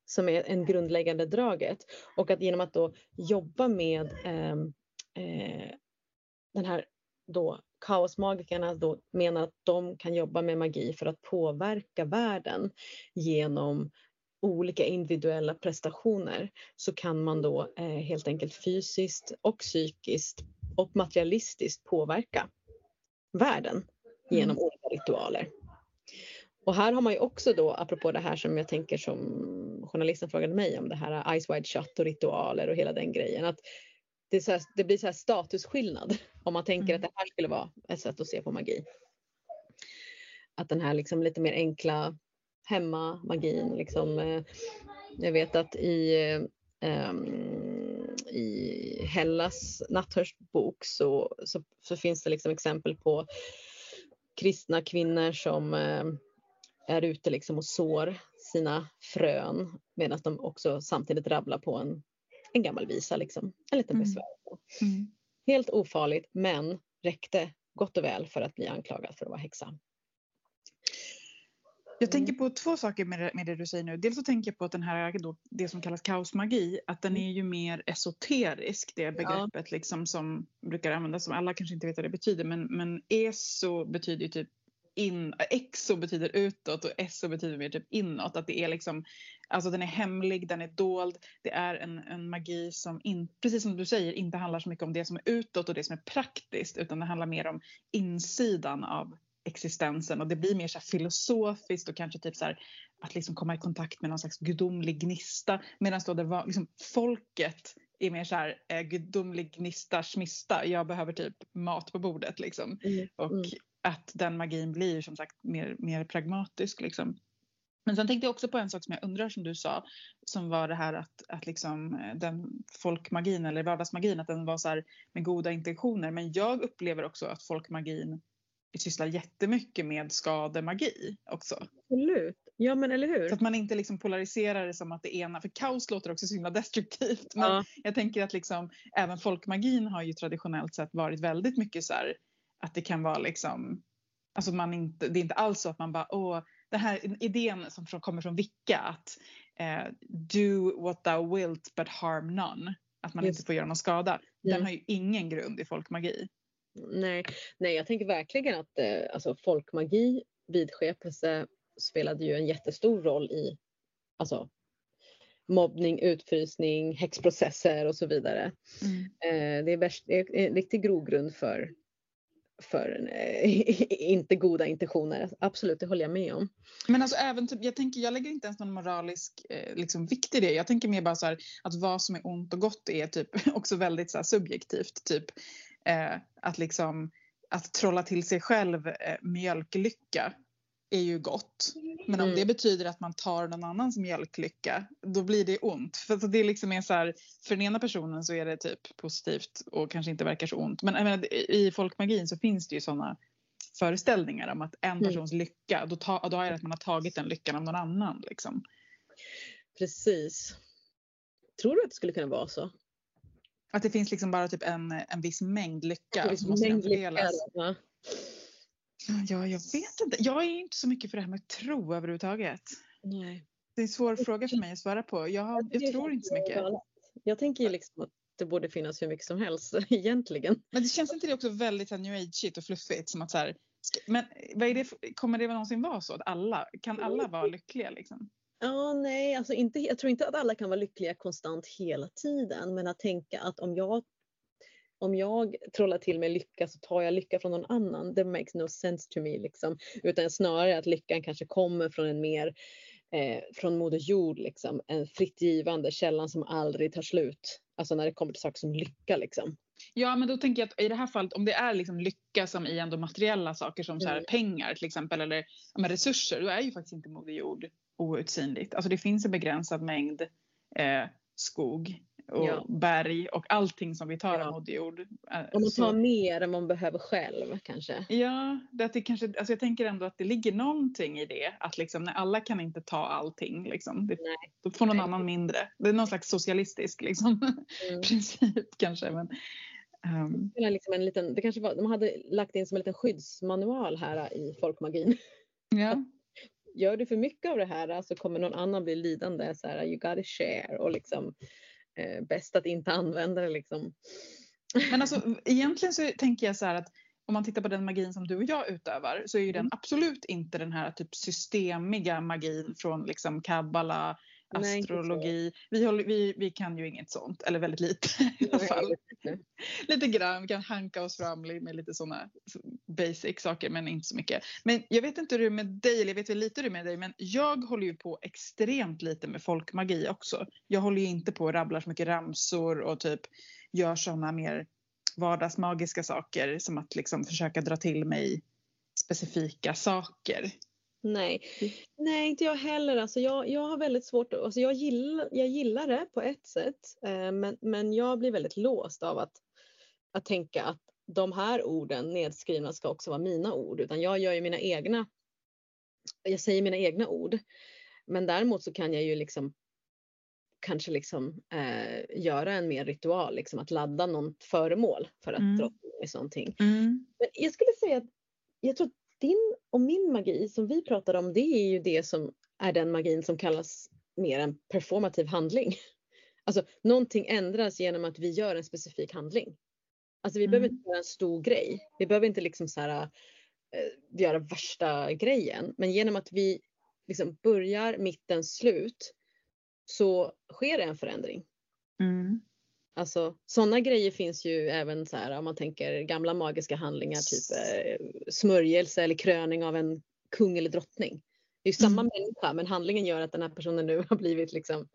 som är en grundläggande draget. Och att genom att då jobba med ehm, eh, den här då kaosmagikerna då menar att de kan jobba med magi för att påverka världen genom olika individuella prestationer så kan man då eh, helt enkelt fysiskt och psykiskt och materialistiskt påverka världen genom Mm. olika ritualer. Och här har man ju också då, apropå det här som jag tänker som journalisten frågade mig om, det här Ice Wide Shut och ritualer och hela den grejen. Att det, så här, det blir så här statusskillnad [LAUGHS] om man tänker Mm. att det här skulle vara ett sätt att se på magi. Att den här liksom lite mer enkla hemmamagin, liksom, eh, jag vet att i, eh, i Hellas natthörsbok så, så, så finns det liksom exempel på kristna kvinnor som eh, är ute liksom och sår sina frön medan de också samtidigt rabblar på en, en gammal visa, liksom, en liten Mm. besvärjelse. Mm. Helt ofarligt men räckte gott och väl för att bli anklagad för att vara häxa. Jag tänker på två saker med det, med det du säger nu. Dels så tänker jag på att den här, då, det som kallas kaosmagi, att den är ju mer esoterisk, det begreppet liksom som brukar användas, som alla kanske inte vet vad det betyder, men, men eso betyder ju typ in, exo betyder utåt och eso betyder mer typ inåt. Att det är liksom, alltså den är hemlig, den är dold. Det är en, en magi som, in, precis som du säger, inte handlar så mycket om det som är utåt och det som är praktiskt, utan det handlar mer om insidan av existensen och det blir mer så filosofiskt och kanske typ så här att liksom komma i kontakt med någon slags gudomlig gnista medan då det var liksom folket är mer så här eh, gudomlig gnista schmista jag behöver typ mat på bordet liksom och Mm. Att den magin blir som sagt mer, mer pragmatisk liksom. Men sen tänkte jag också på en sak som jag undrar som du sa som var det här att, att liksom eh, den folkmagin eller vardagsmagin att den var så med goda intentioner men jag upplever också att folkmagin sysslar jättemycket med skademagi också. Absolut. Ja men eller hur. Så att man inte liksom polariserar det som att det ena, för kaos låter också så himla destruktivt. Men Ja. jag tänker att liksom, även folkmagin har ju traditionellt sett varit väldigt mycket så här att det kan vara liksom, alltså man inte, det är inte alls så att man bara åh, den här idén som kommer från Vicka att eh, do what thou wilt but harm none. Att man Just. inte får göra någon skada. Den Mm. har ju ingen grund i folkmagi. Nej, nej, jag tänker verkligen att eh, alltså, folkmagi, vidskepelse spelade ju en jättestor roll i alltså, mobbning, utfrysning, häxprocesser och så vidare. Mm. Eh, det, är värst, det är en riktig grogrund för, för eh, [LAUGHS] inte goda intentioner. Absolut, det håller jag med om. Men alltså även typ, jag tänker, jag lägger inte ens någon moralisk eh, liksom, vikt i det. Jag tänker mer bara så här, att vad som är ont och gott är typ [LAUGHS] också väldigt så här, subjektivt. Typ eh, att liksom att trolla till sig själv eh, mjölklycka är ju gott. Men om Mm. det betyder att man tar någon annans mjölklycka, då blir det ont. För det liksom är så här, för den ena personen så är det typ positivt och kanske inte verkar så ont. Men menar, i folkmagin så finns det ju sådana föreställningar om att en Mm. persons lycka, då, ta, då är det att man har tagit den lyckan av någon annan. Liksom. Precis. Tror du att det skulle kunna vara så? Att det finns liksom bara typ en, en viss mängd lycka som måste fördelas. Ja, jag vet inte. Jag är inte så mycket för det här med tro överhuvudtaget. Nej. Det är en svår fråga för mig att svara på. Jag, har, jag tror inte så mycket. Jag tänker ju liksom att det borde finnas hur mycket som helst [LAUGHS] egentligen. Men det känns inte det också väldigt här, new age och fluffigt? Som att så här, men vad är det, kommer det någonsin vara så att alla, kan alla vara lyckliga liksom? Ja, nej, alltså inte, jag tror inte att alla kan vara lyckliga konstant hela tiden. Men att tänka att om jag, om jag trollar till mig lycka så tar jag lycka från någon annan. Det makes no sense to me. Liksom. Utan snarare att lyckan kanske kommer från en mer eh, från Moder Jord, liksom. en fritt givande källan som aldrig tar slut. Alltså när det kommer till saker som lycka. Liksom. Ja, men då tänker jag att i det här fallet, om det är liksom lycka som i ändå materiella saker som så här, Mm. pengar till exempel eller ja, resurser, då är ju faktiskt inte Moder Jord outsinligt. Alltså det finns en begränsad mängd eh, skog och Ja. berg och allting som vi tar Ja. av Moder Jord. Eh, Om man tar mer än man behöver själv kanske. Ja, det att det kanske, alltså jag tänker ändå att det ligger någonting i det. Att liksom, när alla kan inte ta allting. Liksom, det, Nej. då får någon Nej. annan mindre. Det är någon slags socialistisk liksom, [LAUGHS] Mm. princip kanske. Men, ehm, Det, liksom en liten, det kanske var, de hade lagt in som en liten skyddsmanual här i folkmagin. ja. [LAUGHS] Gör du för mycket av det här så kommer någon annan bli lidande. Så här, you gotta share och liksom eh, bäst att inte använda det liksom. Men alltså, egentligen så tänker jag så här att om man tittar på den magin som du och jag utövar så är ju den Mm. absolut inte den här typ systemiga magin från liksom kabbala, Nej, astrologi. Vi, håller, vi, vi kan ju inget sånt, eller väldigt lite [LAUGHS] i alla fall. Nej. lite grann, vi kan hanka oss fram med lite sådana basic saker men inte så mycket. Men jag vet inte hur det är med dig, eller jag vet väl lite hur det är med dig men jag håller ju på extremt lite med folkmagi också. Jag håller ju inte på och rabblar så mycket ramsor och typ gör sådana mer vardagsmagiska saker som att liksom försöka dra till mig specifika saker. Nej. Mm. Nej, inte jag heller. Alltså jag, jag har väldigt svårt att, alltså jag, gillar, jag gillar det på ett sätt. Eh, men, men jag blir väldigt låst av att, att tänka att de här orden nedskrivna ska också vara mina ord. Utan jag gör ju mina egna, jag säger mina egna ord. Men däremot så kan jag ju liksom kanske liksom eh, göra en mer ritual, liksom att ladda något föremål för att Mm. dra till mig sånting. Mm. Men jag skulle säga att jag tror din och min magi som vi pratar om det är ju det som är den magin som kallas mer en performativ handling. [LAUGHS] Alltså någonting ändras genom att vi gör en specifik handling. Alltså vi behöver Mm. inte göra en stor grej. Vi behöver inte liksom så här, eh, göra värsta grejen. Men genom att vi liksom börjar, mitten, slut så sker det en förändring. Mm. Alltså sådana grejer finns ju även så här om man tänker gamla magiska handlingar typ eh, smörjelse eller kröning av en kung eller drottning. Det är ju samma Mm. människa men handlingen gör att den här personen nu [LAUGHS] har blivit liksom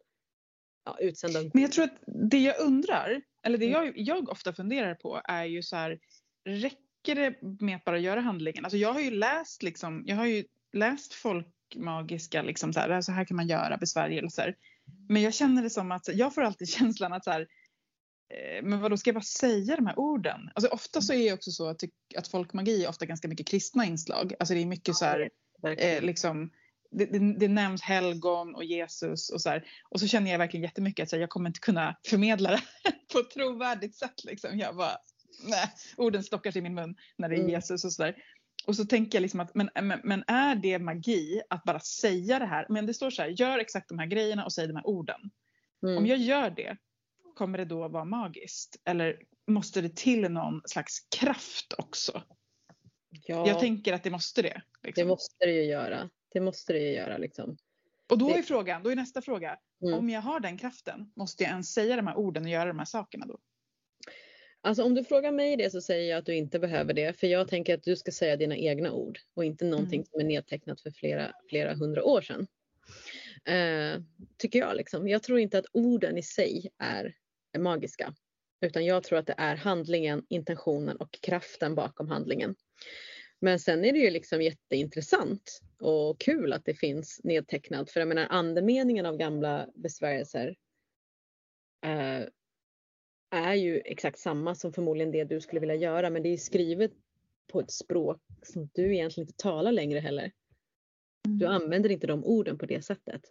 ja, utsänd av Men jag tror att det jag undrar, eller det Mm. jag, jag ofta funderar på är ju så här, räcker det med att bara göra handlingen? Alltså jag har ju läst liksom, jag har ju läst folkmagiska liksom så här, så här kan man göra besvärjelser. Men jag känner det som att, jag får alltid [LAUGHS] känslan att så här, men vadå ska jag bara säga de här orden? Alltså ofta så är det också så att, att folkmagi är ofta ganska mycket kristna inslag. Alltså det är mycket så här, eh, liksom, det, det, det nämns helgon och Jesus och så här. Och så känner jag verkligen jättemycket att här, jag kommer inte kunna förmedla det [LAUGHS] på ett trovärdigt sätt. Liksom. Jag bara, nej, orden stockar sig i min mun när det är Mm. Jesus och så där. Och så tänker jag liksom att, men, men, men är det magi att bara säga det här? Men det står så här, gör exakt de här grejerna och säg de här orden. Mm. Om jag gör det, kommer det då vara magiskt? Eller måste det till någon slags kraft också. Ja, Jag tänker att det måste det. det Liksom. måste det ju göra. Det måste det ju göra liksom. och då det- är frågan, då är nästa fråga. Mm. Om jag har den kraften, måste jag ens säga de här orden och göra de här sakerna då? Alltså om du frågar mig det så säger jag att du inte behöver det. För jag tänker att du ska säga dina egna ord och inte någonting Mm. som är nedtecknat för flera, flera hundra år sedan. Eh, tycker jag liksom. Jag tror inte att orden i sig är magiska. Utan jag tror att det är handlingen, intentionen och kraften bakom handlingen. Men sen är det ju liksom jätteintressant och kul att det finns nedtecknat. För jag menar andemeningen av gamla besvärjelser eh, är ju exakt samma som förmodligen det du skulle vilja göra. Men det är skrivet på ett språk som du egentligen inte talar längre heller. Du använder inte de orden på det sättet.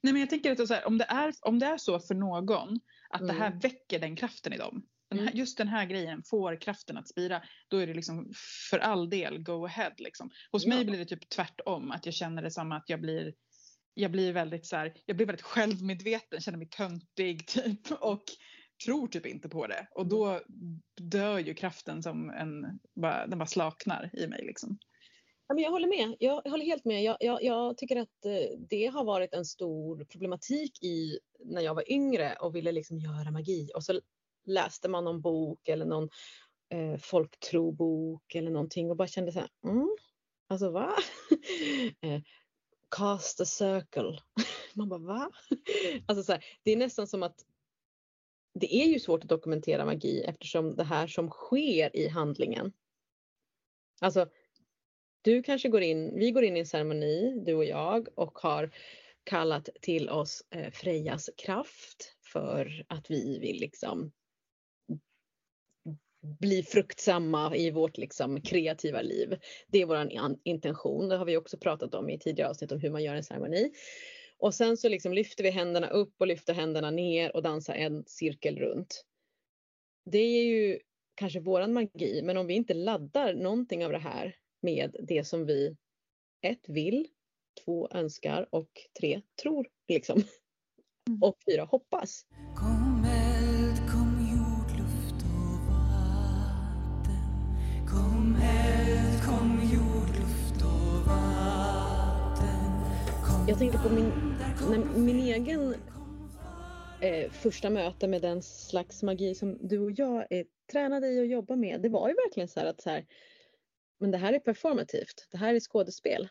Nej men jag tänker att här, om, det är, om det är så för någon att det här Mm. väcker den kraften i dem. Den här, Mm. just den här grejen får kraften att spira. Då är det liksom för all del go ahead. Liksom. Hos mig Ja. blir det typ tvärtom. Att jag känner det som att jag blir, jag blir väldigt så här, jag blir väldigt självmedveten. Känner mig töntig [LAUGHS] typ. Och tror typ inte på det. Och då dör ju kraften som en, bara, den bara slaknar i mig liksom. Ja, men jag håller med. Jag, jag håller helt med. Jag, jag, jag tycker att eh, det har varit en stor problematik i när jag var yngre och ville liksom göra magi. Och så läste man någon bok eller någon eh, folktrobok eller någonting och bara kände så här, mm, alltså va? [LAUGHS] eh, cast a circle. [LAUGHS] Man bara va? [LAUGHS] alltså så här, det är nästan som att det är ju svårt att dokumentera magi eftersom det här som sker i handlingen. Alltså du kanske går in, vi går in i en ceremoni, du och jag, och har kallat till oss eh, Frejas kraft för att vi vill liksom bli fruktsamma i vårt liksom kreativa liv. Det är vår intention. Det har vi också pratat om i tidigare avsnitt om hur man gör en ceremoni. Och sen så liksom lyfter vi händerna upp och lyfter händerna ner och dansar en cirkel runt. Det är ju kanske våran magi, men om vi inte laddar någonting av det här med det som vi ett vill, två önskar och tre tror liksom. Mm. Och fyra hoppas. Kom eld, kom jord, luft och vatten Kom eld, kom jord, luft och vatten Kom Jag tänkte på min, när, min egen eh, första möte med den slags magi som du och jag är tränade i att jobba med. Det var ju verkligen så här att så här, men det här är performativt. Det här är skådespel.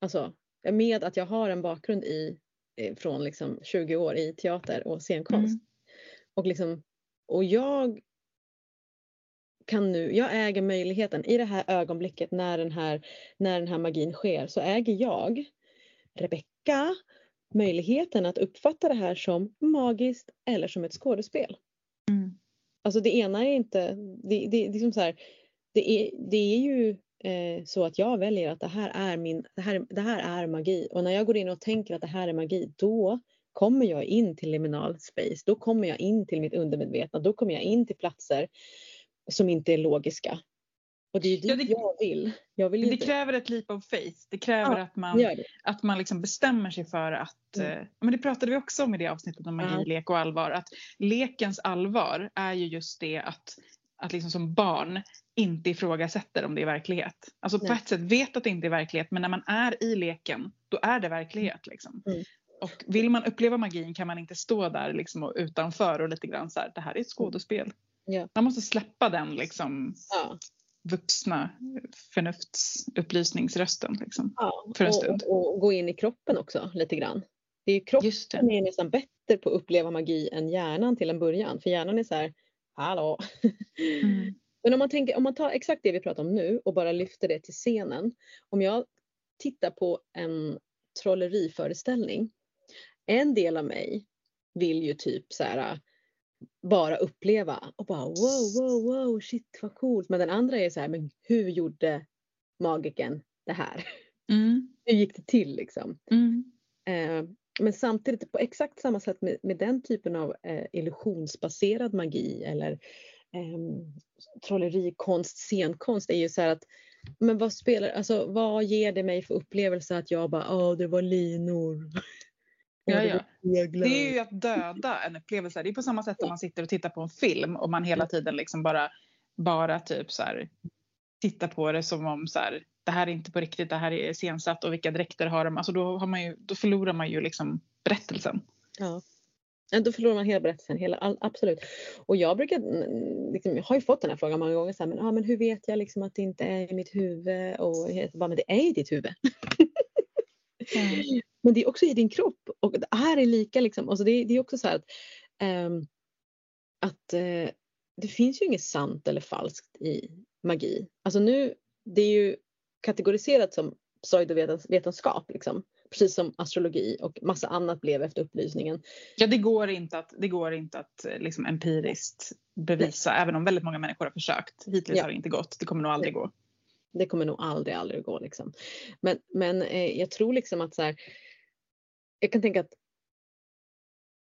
Alltså med att jag har en bakgrund i eh, från liksom 20 år i teater och scenkonst. Mm. Och, liksom, och jag kan nu, jag äger möjligheten i det här ögonblicket när den här, när den här magin sker så äger jag, Rebecka, möjligheten att uppfatta det här som magiskt eller som ett skådespel. Mm. Alltså det ena är inte, det, det, det är som så här, det är, det är ju eh, så att jag väljer att det här, är min, det, här, det här är magi och när jag går in och tänker att det här är magi då kommer jag in till liminal space, då kommer jag in till mitt undermedvetna, då kommer jag in till platser som inte är logiska. Och det är ju dit Ja, det- jag vill. Jag vill Det kräver ett leap of faith. Det kräver Ja, att man, att man liksom bestämmer sig för att, Mm. eh, men det pratade vi också om i det avsnittet om magi, Ja. lek och allvar, att lekens allvar är ju just det att, att liksom som barn inte ifrågasätter om det är verklighet. Alltså på Nej. ett sätt vet att det inte är verklighet men när man är i leken då är det verklighet. Liksom. Mm. Och vill man uppleva magin kan man inte stå där liksom och utanför och lite grann så här, det här är ett skådespel. Ja. Man måste släppa den liksom Ja. vuxna förnuftsupplysningsrösten. Liksom. Ja. För en och, stund. och, och gå in i kroppen också lite grann. Det är kroppen Just det. är nästan bättre på att uppleva magi än hjärnan till en början. För hjärnan är så här, hallå. Mm. Men om man, tänker, om man tar exakt det vi pratar om nu och bara lyfter det till scenen. Om jag tittar på en trolleriföreställning. En del av mig vill ju typ så här bara uppleva och bara wow, wow, wow, shit vad coolt. Men den andra är så här, men hur gjorde magiken det här? Mm. [LAUGHS] Hur gick det till liksom? Mm. Eh, men samtidigt på exakt samma sätt med, med den typen av eh, illusionsbaserad magi eller eh, trollerikonst, scenkonst är ju så här att men vad spelar, alltså vad ger det mig för upplevelse att jag bara, åh det var linor. [LAUGHS] Ja, ja. Det är ju att döda en upplevelse. Det är på samma sätt som man sitter och tittar på en film och man hela tiden liksom bara, bara typ så här tittar på det som om så här, det här är inte på riktigt, det här är iscensatt och vilka dräkter har de? Alltså då, har man ju, då förlorar man ju liksom berättelsen. Ja. Då förlorar man hela berättelsen, hela, all, absolut. Och jag brukar, mm, liksom, jag har ju fått den här frågan många gånger, så här, men, ah, men hur vet jag liksom att det inte är i mitt huvud? Och jag bara, men det är i ditt huvud. Men det är också i din kropp. Och det här är lika liksom, alltså det, det är också så här att, ehm, att eh, det finns ju inget sant eller falskt i magi. Alltså nu, det är ju kategoriserat som pseudovetenskap liksom. Precis som astrologi och massa annat blev efter upplysningen. Ja, det går inte att, det går inte att eh, liksom empiriskt bevisa, även om väldigt många människor har försökt. Hittills Ja. har det inte gått, det kommer nog aldrig gå. Det kommer nog aldrig, aldrig gå liksom. Men, men eh, jag tror liksom att så här, jag kan tänka att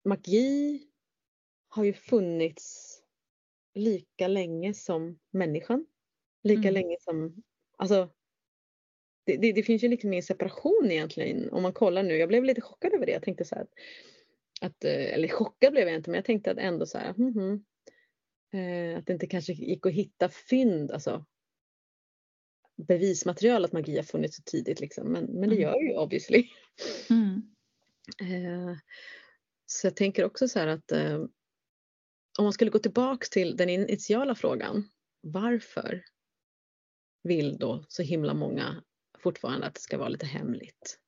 magi har ju funnits lika länge som människan. Lika Mm. länge som, alltså det, det, det finns ju liksom ingen separation egentligen om man kollar nu. Jag blev lite chockad över det. Jag tänkte så här att, att eh, eller chockad blev jag inte men jag tänkte att ändå så här, mhm, eh, att det inte kanske gick att hitta fynd, alltså bevismaterial att magi har funnits så tidigt liksom. Men, men det Mm. gör ju obviously. Mm. [LAUGHS] Eh, så jag tänker också så här att eh, om man skulle gå tillbaks till den initiala frågan. Varför vill då så himla många fortfarande att det ska vara lite hemligt?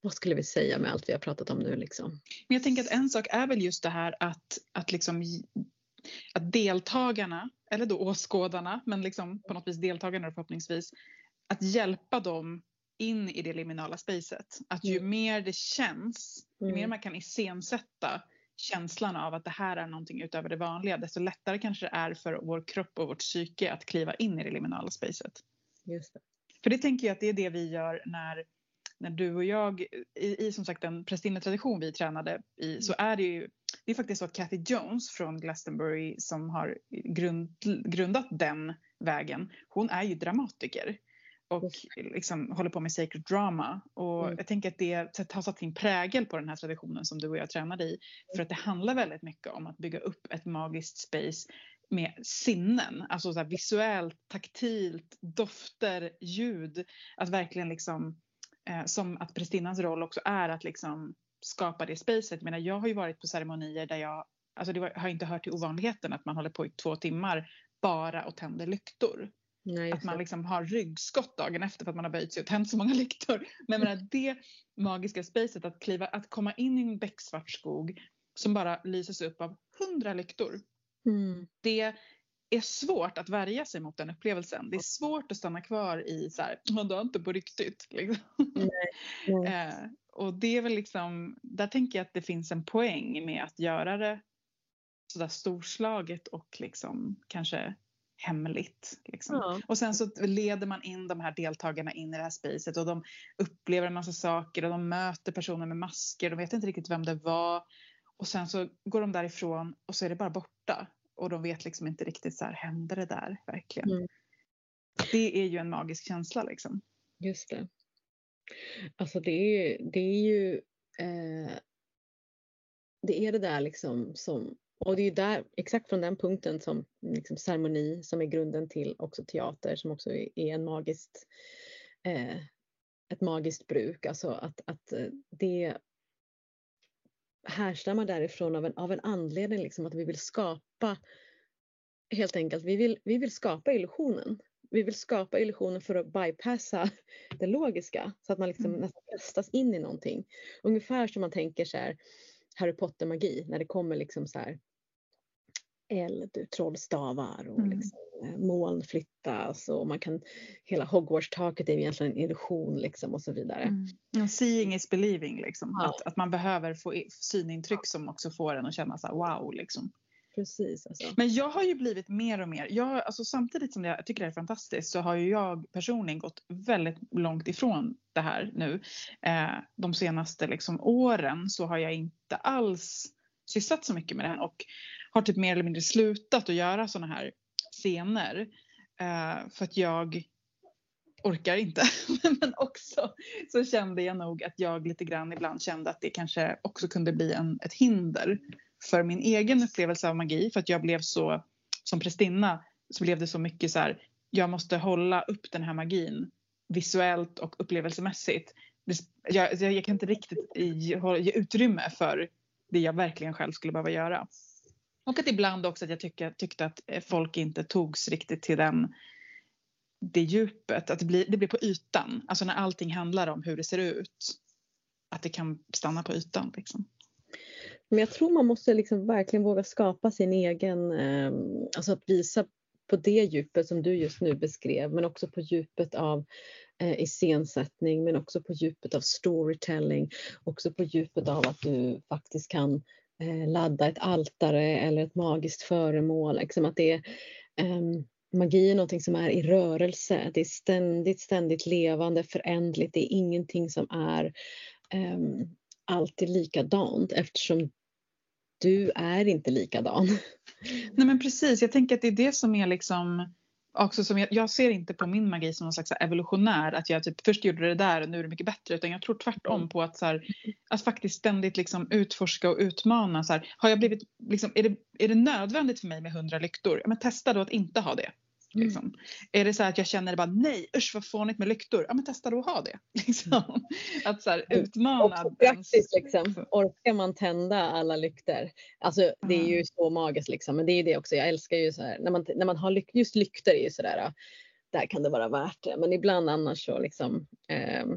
Vad skulle vi säga med allt vi har pratat om nu liksom? Men jag tänker att en sak är väl just det här att, att, liksom, att deltagarna, eller då åskådarna, men liksom på något vis deltagarna förhoppningsvis, att hjälpa dem in i det liminala spacet. Att ju Mm. mer det känns, ju mer Mm. man kan iscensätta känslan av att det här är någonting utöver det vanliga, desto lättare kanske det är för vår kropp och vårt psyke att kliva in i det liminala spacet. Just det. För det tänker jag att det är det vi gör när, när du och jag, i, i som sagt den prästinnetradition vi tränade i, så är det ju, det är faktiskt så att Kathy Jones från Glastonbury som har grund, grundat den vägen, hon är ju dramatiker och liksom håller på med sacred drama. Och Mm. jag tänker att det har satt sin prägel på den här traditionen som du och jag tränade i. För att det handlar väldigt mycket om att bygga upp ett magiskt space med sinnen, alltså så här visuellt, taktilt, dofter, ljud. Att verkligen liksom, eh, som att prästinnans roll också är att liksom skapa det spacet. Jag jag har ju varit på ceremonier där jag, alltså det var, har inte hört till ovanligheten att man håller på i två timmar bara och tänder lyktor. Nej, Att man liksom har ryggskott dagen efter för att man har böjt sig och tänt så många [LAUGHS] lyktor. Men menar, det magiska spacet att kliva, att komma in i en becksvart skog som bara lyses upp av hundra lyktor. Mm. Det är svårt att värja sig mot den upplevelsen. Det är svårt att stanna kvar i så här, "Men det är inte på riktigt. Liksom. Nej. [LAUGHS] Eh, och det är väl liksom, där tänker jag att det finns en poäng med att göra det sådär storslaget och liksom kanske hemligt. Liksom. Ja. Och sen så leder man in de här deltagarna in i det här spacet och de upplever en massa saker och de möter personer med masker. De vet inte riktigt vem det var. Och sen så går de därifrån och så är det bara borta. Och de vet liksom inte riktigt så här, hände det där verkligen? Mm. Det är ju en magisk känsla liksom. Just det. Alltså det är ju, det är ju eh, det är det där liksom som och det är ju där exakt från den punkten som liksom ceremoni som är grunden till också teater som också är, är en magiskt eh, ett magiskt bruk alltså att, att eh, det härstammar därifrån av en, av en anledning liksom att vi vill skapa helt enkelt vi vill, vi vill skapa illusionen vi vill skapa illusionen för att bypassa [LAUGHS] det logiska så att man liksom Mm. nästan kastas in i någonting. Ungefär som man tänker så här Harry Potter magi när det kommer liksom så här eld, trollstavar och Mm. liksom, eh, moln flyttas och man kan hela Hogwarts-taket är egentligen en illusion liksom och så vidare. Mm. Seeing is believing liksom. Ja. Att, att man behöver få synintryck som också får en att känna så här, wow liksom. Precis alltså. Men jag har ju blivit mer och mer, jag, alltså samtidigt som jag tycker det är fantastiskt så har ju jag personligen gått väldigt långt ifrån det här nu. Eh, de senaste liksom, åren så har jag inte alls sysslat så mycket med det här och har typ mer eller mindre slutat att göra sådana här scener. Eh, för att jag orkar inte. [LAUGHS] Men också så kände jag nog att jag lite grann ibland kände att det kanske också kunde bli en, ett hinder för min egen upplevelse av magi. För att jag blev så, som prästinna, så blev det så mycket så här, jag måste hålla upp den här magin visuellt och upplevelsemässigt. Jag, jag, jag kan inte riktigt ge, ge utrymme för det jag verkligen själv skulle behöva göra. Och att ibland också att jag tycker, tyckte att eh, folk inte togs riktigt till den, det djupet. Att det blir, det blir på ytan. Alltså när allting handlar om hur det ser ut. Att det kan stanna på ytan. Liksom. Men jag tror man måste liksom verkligen våga skapa sin egen, eh, alltså att visa på det djupet som du just nu beskrev, men också på djupet av eh, iscensättning, men också på djupet av storytelling, också på djupet av att du faktiskt kan eh, Eh, ladda ett altare eller ett magiskt föremål. Liksom att det är, magi är någonting som är i rörelse, det är ständigt, ständigt levande, förändligt, det är ingenting som är ehm, alltid likadant eftersom du är inte likadan. Nej men precis, jag tänker att det är det som är liksom också som jag, jag ser inte på min magi som någon slags evolutionär att jag typ först gjorde det där och nu är det mycket bättre utan jag tror tvärtom på att, så här, att faktiskt ständigt liksom utforska och utmana. Så här, har jag blivit, liksom, är, det, är det nödvändigt för mig med hundra lyktor? Ja, men testa då att inte ha det. Mm. Liksom. Är det så att jag känner bara nej usch vad fånigt med lyktor? Ja men testa då att ha det. [LAUGHS] Liksom. Att så här, utmana. Praktiskt liksom. Orkar man tända alla lykter? Alltså det är ju så magiskt liksom. Men det är ju det också. Jag älskar ju så här när man, när man har lyk, just lykter är ju sådär. Där kan det vara värt det. Men ibland annars så liksom. ehm,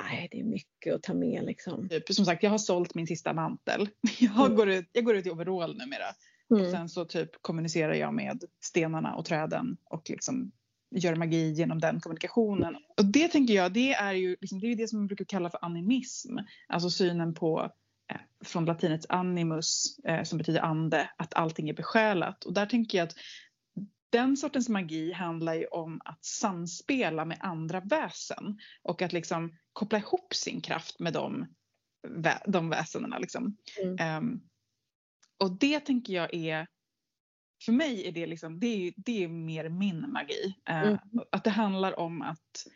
nej, det är mycket att ta med liksom. Typ, som sagt jag har sålt min sista mantel. [LAUGHS] Jag, Mm. går, ut, jag går ut i overall numera. Mm. Sen så typ kommunicerar jag med stenarna och träden och liksom gör magi genom den kommunikationen. Och det tänker jag, det är ju liksom, det, är det som man brukar kalla för animism. Alltså synen på, eh, från latinets animus, eh, som betyder ande, att allting är besjälat. Och där tänker jag att den sortens magi handlar ju om att samspela med andra väsen och att liksom koppla ihop sin kraft med de, de väsendena. Liksom. Mm. Ehm, och det tänker jag är, för mig är det liksom, det är, det är mer min magi. Eh, Mm. Att det handlar om att,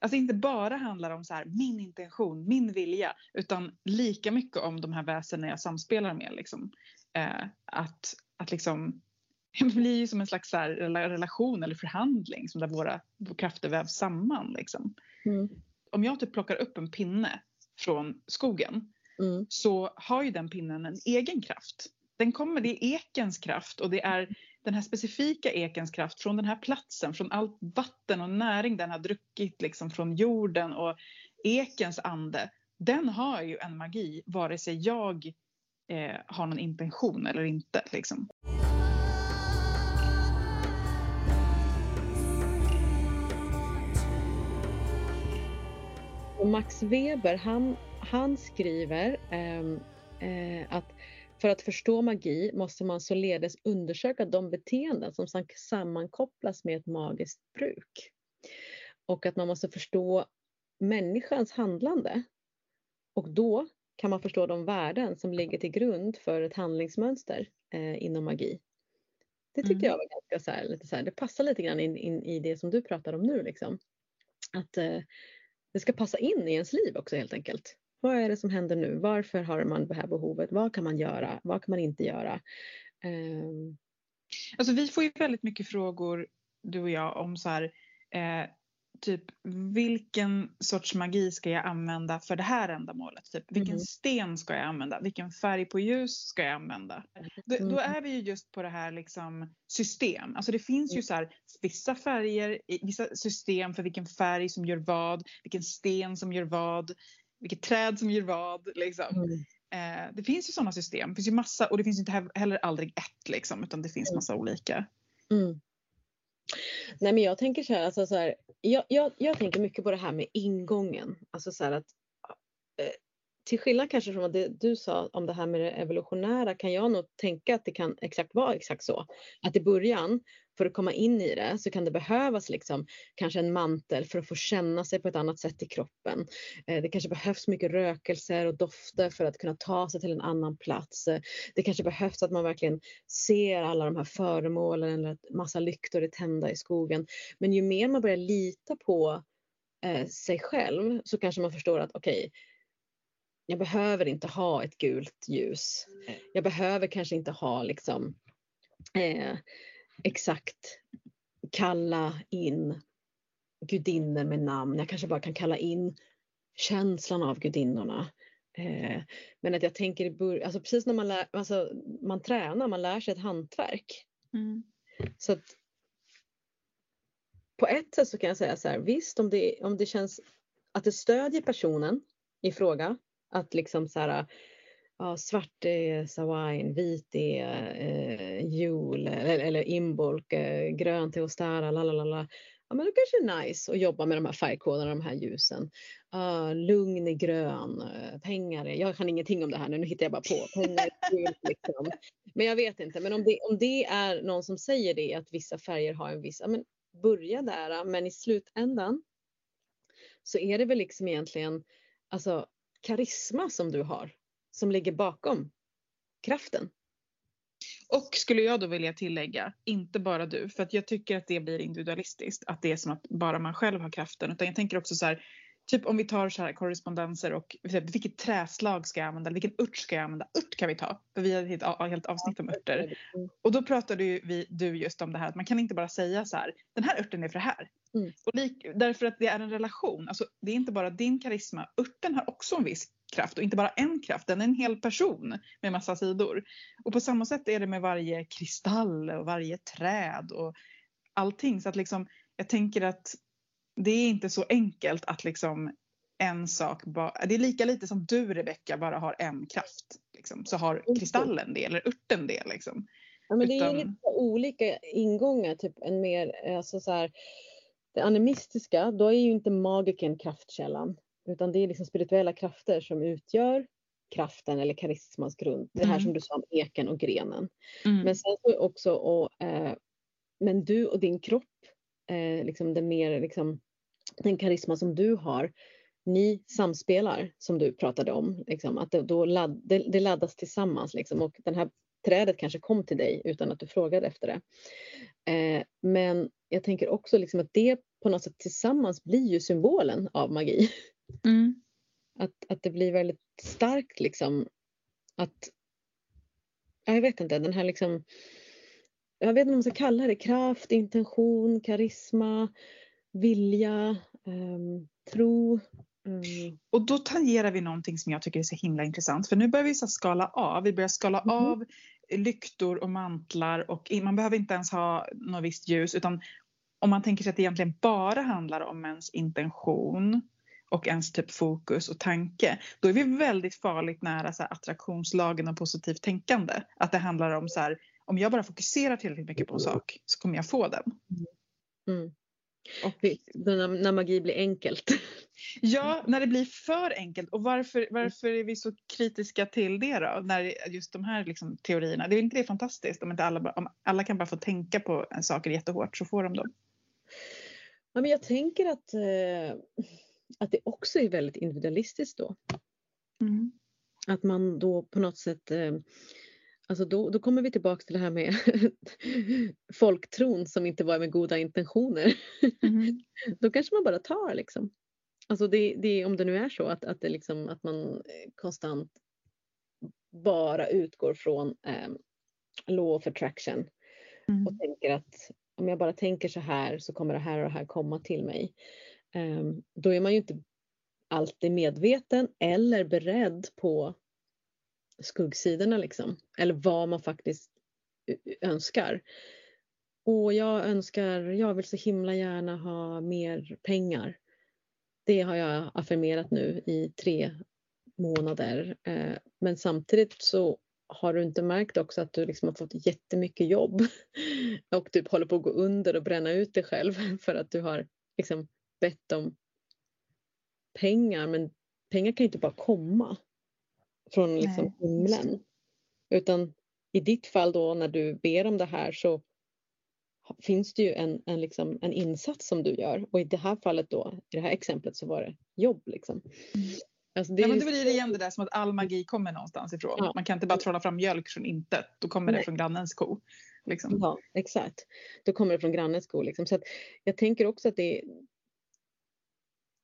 alltså inte bara handlar om så här, min intention, min vilja, utan lika mycket om de här väsena jag samspelar med. Liksom. Eh, att, att liksom, [LAUGHS] det blir ju som en slags relation eller förhandling som där våra, våra krafter vävs samman. Liksom. Mm. Om jag typ plockar upp en pinne från skogen Mm. så har ju den pinnen en egen kraft. Den kommer, det är ekens kraft och det är den här specifika ekens kraft från den här platsen, från allt vatten och näring den har druckit liksom från jorden och ekens ande. Den har ju en magi vare sig jag eh, har någon intention eller inte. Liksom. Och Max Weber han, han skriver ehm, eh, att för att förstå magi måste man således undersöka de beteenden som sam- sammankopplas med ett magiskt bruk. Och att man måste förstå människans handlande. Och då kan man förstå de värden som ligger till grund för ett handlingsmönster eh, inom magi. Det tyckte Mm. jag var ganska så här, lite så här, det passar lite grann in, in i det som du pratar om nu. Liksom. Att eh, det ska passa in i ens liv också helt enkelt. Vad är det som händer nu? Varför har man det här behovet? Vad kan man göra? Vad kan man inte göra? Ehm, Alltså vi får ju väldigt mycket frågor, du och jag, om så här, eh, typ vilken sorts magi ska jag använda för det här ändamålet? Typ, vilken Mhm. sten ska jag använda? Vilken färg på ljus ska jag använda? Då, då Mm. är vi ju just på det här liksom system. Alltså det finns ju Mm. så här vissa färger, vissa system för vilken färg som gör vad, vilken sten som gör vad, vilket träd som gör vad. Liksom. mm, Eh, det finns ju sådana system. Det finns ju massa och det finns inte he- heller aldrig ett liksom, utan det finns Mm. massa olika. mm. Nej men jag tänker så här, alltså så här jag, jag, jag tänker mycket på det här med ingången. Alltså så att eh, till skillnad kanske från det, du sa om det här med det evolutionära kan jag nog tänka att det kan exakt vara exakt så. Att i början, för att komma in i det så kan det behövas liksom kanske en mantel för att få känna sig på ett annat sätt i kroppen. Eh, det kanske behövs mycket rökelser och dofter för att kunna ta sig till en annan plats. Eh, Det kanske behövs att man verkligen ser alla de här föremålen eller att massa lyktor är tända i skogen. Men ju mer man börjar lita på eh, sig själv så kanske man förstår att okej, jag behöver inte ha ett gult ljus. Jag behöver kanske inte ha liksom eh, exakt kalla in gudinnor med namn. Jag kanske bara kan kalla in känslan av gudinnorna. Eh, men att jag tänker i början, alltså precis när man, lär, alltså man tränar, man lär sig ett hantverk. Mm. Så att på ett sätt så kan jag säga så här, visst om det, om det känns att det stödjer personen i fråga, att liksom så här, ja, svart är sawain, vit är eh, jul eller, eller imbolk, eh, grönt är ostara, lalalala. Ja, men det kanske är nice att jobba med de här färgkoderna, de här ljusen. Uh, lugn är grön, uh, pengar är, jag kan ingenting om det här nu, nu hittar jag bara på. Pengar är gult [LAUGHS] liksom. Men jag vet inte, men om det, om det är någon som säger det, att vissa färger har en viss, ja, men börja där, men i slutändan så är det väl liksom egentligen alltså karisma som du har som ligger bakom kraften. Och skulle jag då vilja tillägga, inte bara du, för att jag tycker att det blir individualistiskt, att det är som att bara man själv har kraften, utan jag tänker också så här, typ om vi tar så här korrespondenser och vilket träslag ska jag använda, vilken ört ska jag använda, ört kan vi ta, för vi har ett helt, avsnitt om örter. Och då pratade ju vi, du just om det här att man kan inte bara säga så här, den här örten är för det här. Mm. Och lik, därför att det är en relation, alltså det är inte bara din karisma, örten har också en viss kraft och inte bara en kraft, den är en hel person med massa sidor. Och på samma sätt är det med varje kristall och varje träd och allting. Så att liksom, jag tänker att det är inte så enkelt att liksom en sak bara, det är lika lite som du Rebecka bara har en kraft. Liksom, så har kristallen det eller örten det liksom. Ja, men det är Utan- lite olika ingångar, typ en mer, alltså så här, det animistiska, då är ju inte magiken kraftkällan, utan det är liksom spirituella krafter som utgör kraften eller karismans grund. Det här Mm. som du sa om eken och grenen. Mm. Men sen så också, och, eh, men du och din kropp, eh, liksom den mer, liksom, den karisma som du har, ni samspelar som du pratade om. Liksom, att det, då ladd, det, det laddas tillsammans liksom, och den här trädet kanske kom till dig utan att du frågade efter det. Eh, men jag tänker också liksom att det på något sätt tillsammans blir ju symbolen av magi. [LAUGHS] Mm. Att, att det blir väldigt starkt liksom att ja, jag vet inte, den här liksom jag vet inte vad man ska kalla det, kraft, intention, karisma, vilja, ehm, tro. ehm, Och då tangerar vi någonting som jag tycker är så himla intressant. För nu börjar vi så skala av. Vi börjar skala Mhm. av lyktor och mantlar och man behöver inte ens ha något visst ljus utan om man tänker sig att det egentligen bara handlar om ens intention och ens typ fokus och tanke. Då är vi väldigt farligt nära så här attraktionslagen och positivt tänkande. Att det handlar om så här, om jag bara fokuserar tillräckligt mycket på en sak så kommer jag få den. mm. Och Då När, när magi blir enkelt. [LAUGHS] Ja, när det blir för enkelt. Och varför, varför är vi så kritiska till det då? När just de här liksom, teorierna. Det är inte det fantastiskt om, inte alla, om alla kan bara få tänka på en saker jättehårt så får de dem. Ja, men jag tänker att, eh, att det också är väldigt individualistiskt då. Mm. Att man då på något sätt, eh, alltså då, då kommer vi tillbaka till det här med [LAUGHS] folktron som inte var med goda intentioner. Mm. [LAUGHS] Då kanske man bara tar liksom. Alltså det, det, om det nu är så att, att, det liksom, att man eh, konstant bara utgår från eh, law of attraction Mm. och tänker att om jag bara tänker så här så kommer det här och det här komma till mig. Ehm, då är man ju inte alltid medveten eller beredd på skuggsidorna liksom. Eller vad man faktiskt önskar. Och jag önskar, jag vill så himla gärna ha mer pengar. Det har jag affirmerat nu i tre månader. Ehm, men samtidigt så har du inte märkt också att du liksom har fått jättemycket jobb [LAUGHS] och typ håller på att gå under och bränna ut dig själv [LAUGHS] för att du har liksom bett om pengar. Men pengar kan inte bara komma från liksom Nej, himlen. Utan i ditt fall då när du ber om det här så finns det ju en, en, liksom, en insats som du gör. Och i det här fallet då, i det här exemplet så var det jobb liksom. Alltså, det Ja, men det blir det igen det där som att all magi kommer någonstans ifrån. Ja. Man kan inte bara trolla fram mjölk från intet. Då kommer det Nej. från grannens ko. Liksom. Ja, exakt. Då kommer det från grannens sko. Liksom. Så jag tänker också att det.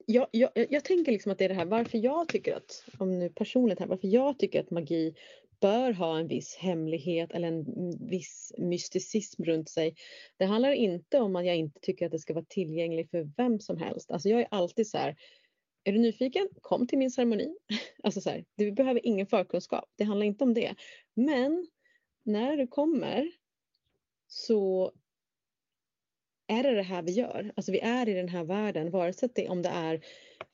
Jag, jag, jag tänker liksom att det är det här varför jag tycker att, om nu personligt här, varför jag tycker att magi bör ha en viss hemlighet eller en viss mysticism runt sig. Det handlar inte om att jag inte tycker att det ska vara tillgängligt för vem som helst. Alltså jag är alltid så här, är du nyfiken? Kom till min ceremoni. [LAUGHS] Alltså så här, du behöver ingen förkunskap. Det handlar inte om det. Men när du kommer så är det det här vi gör. Alltså vi är i den här världen, vare sig det, om det är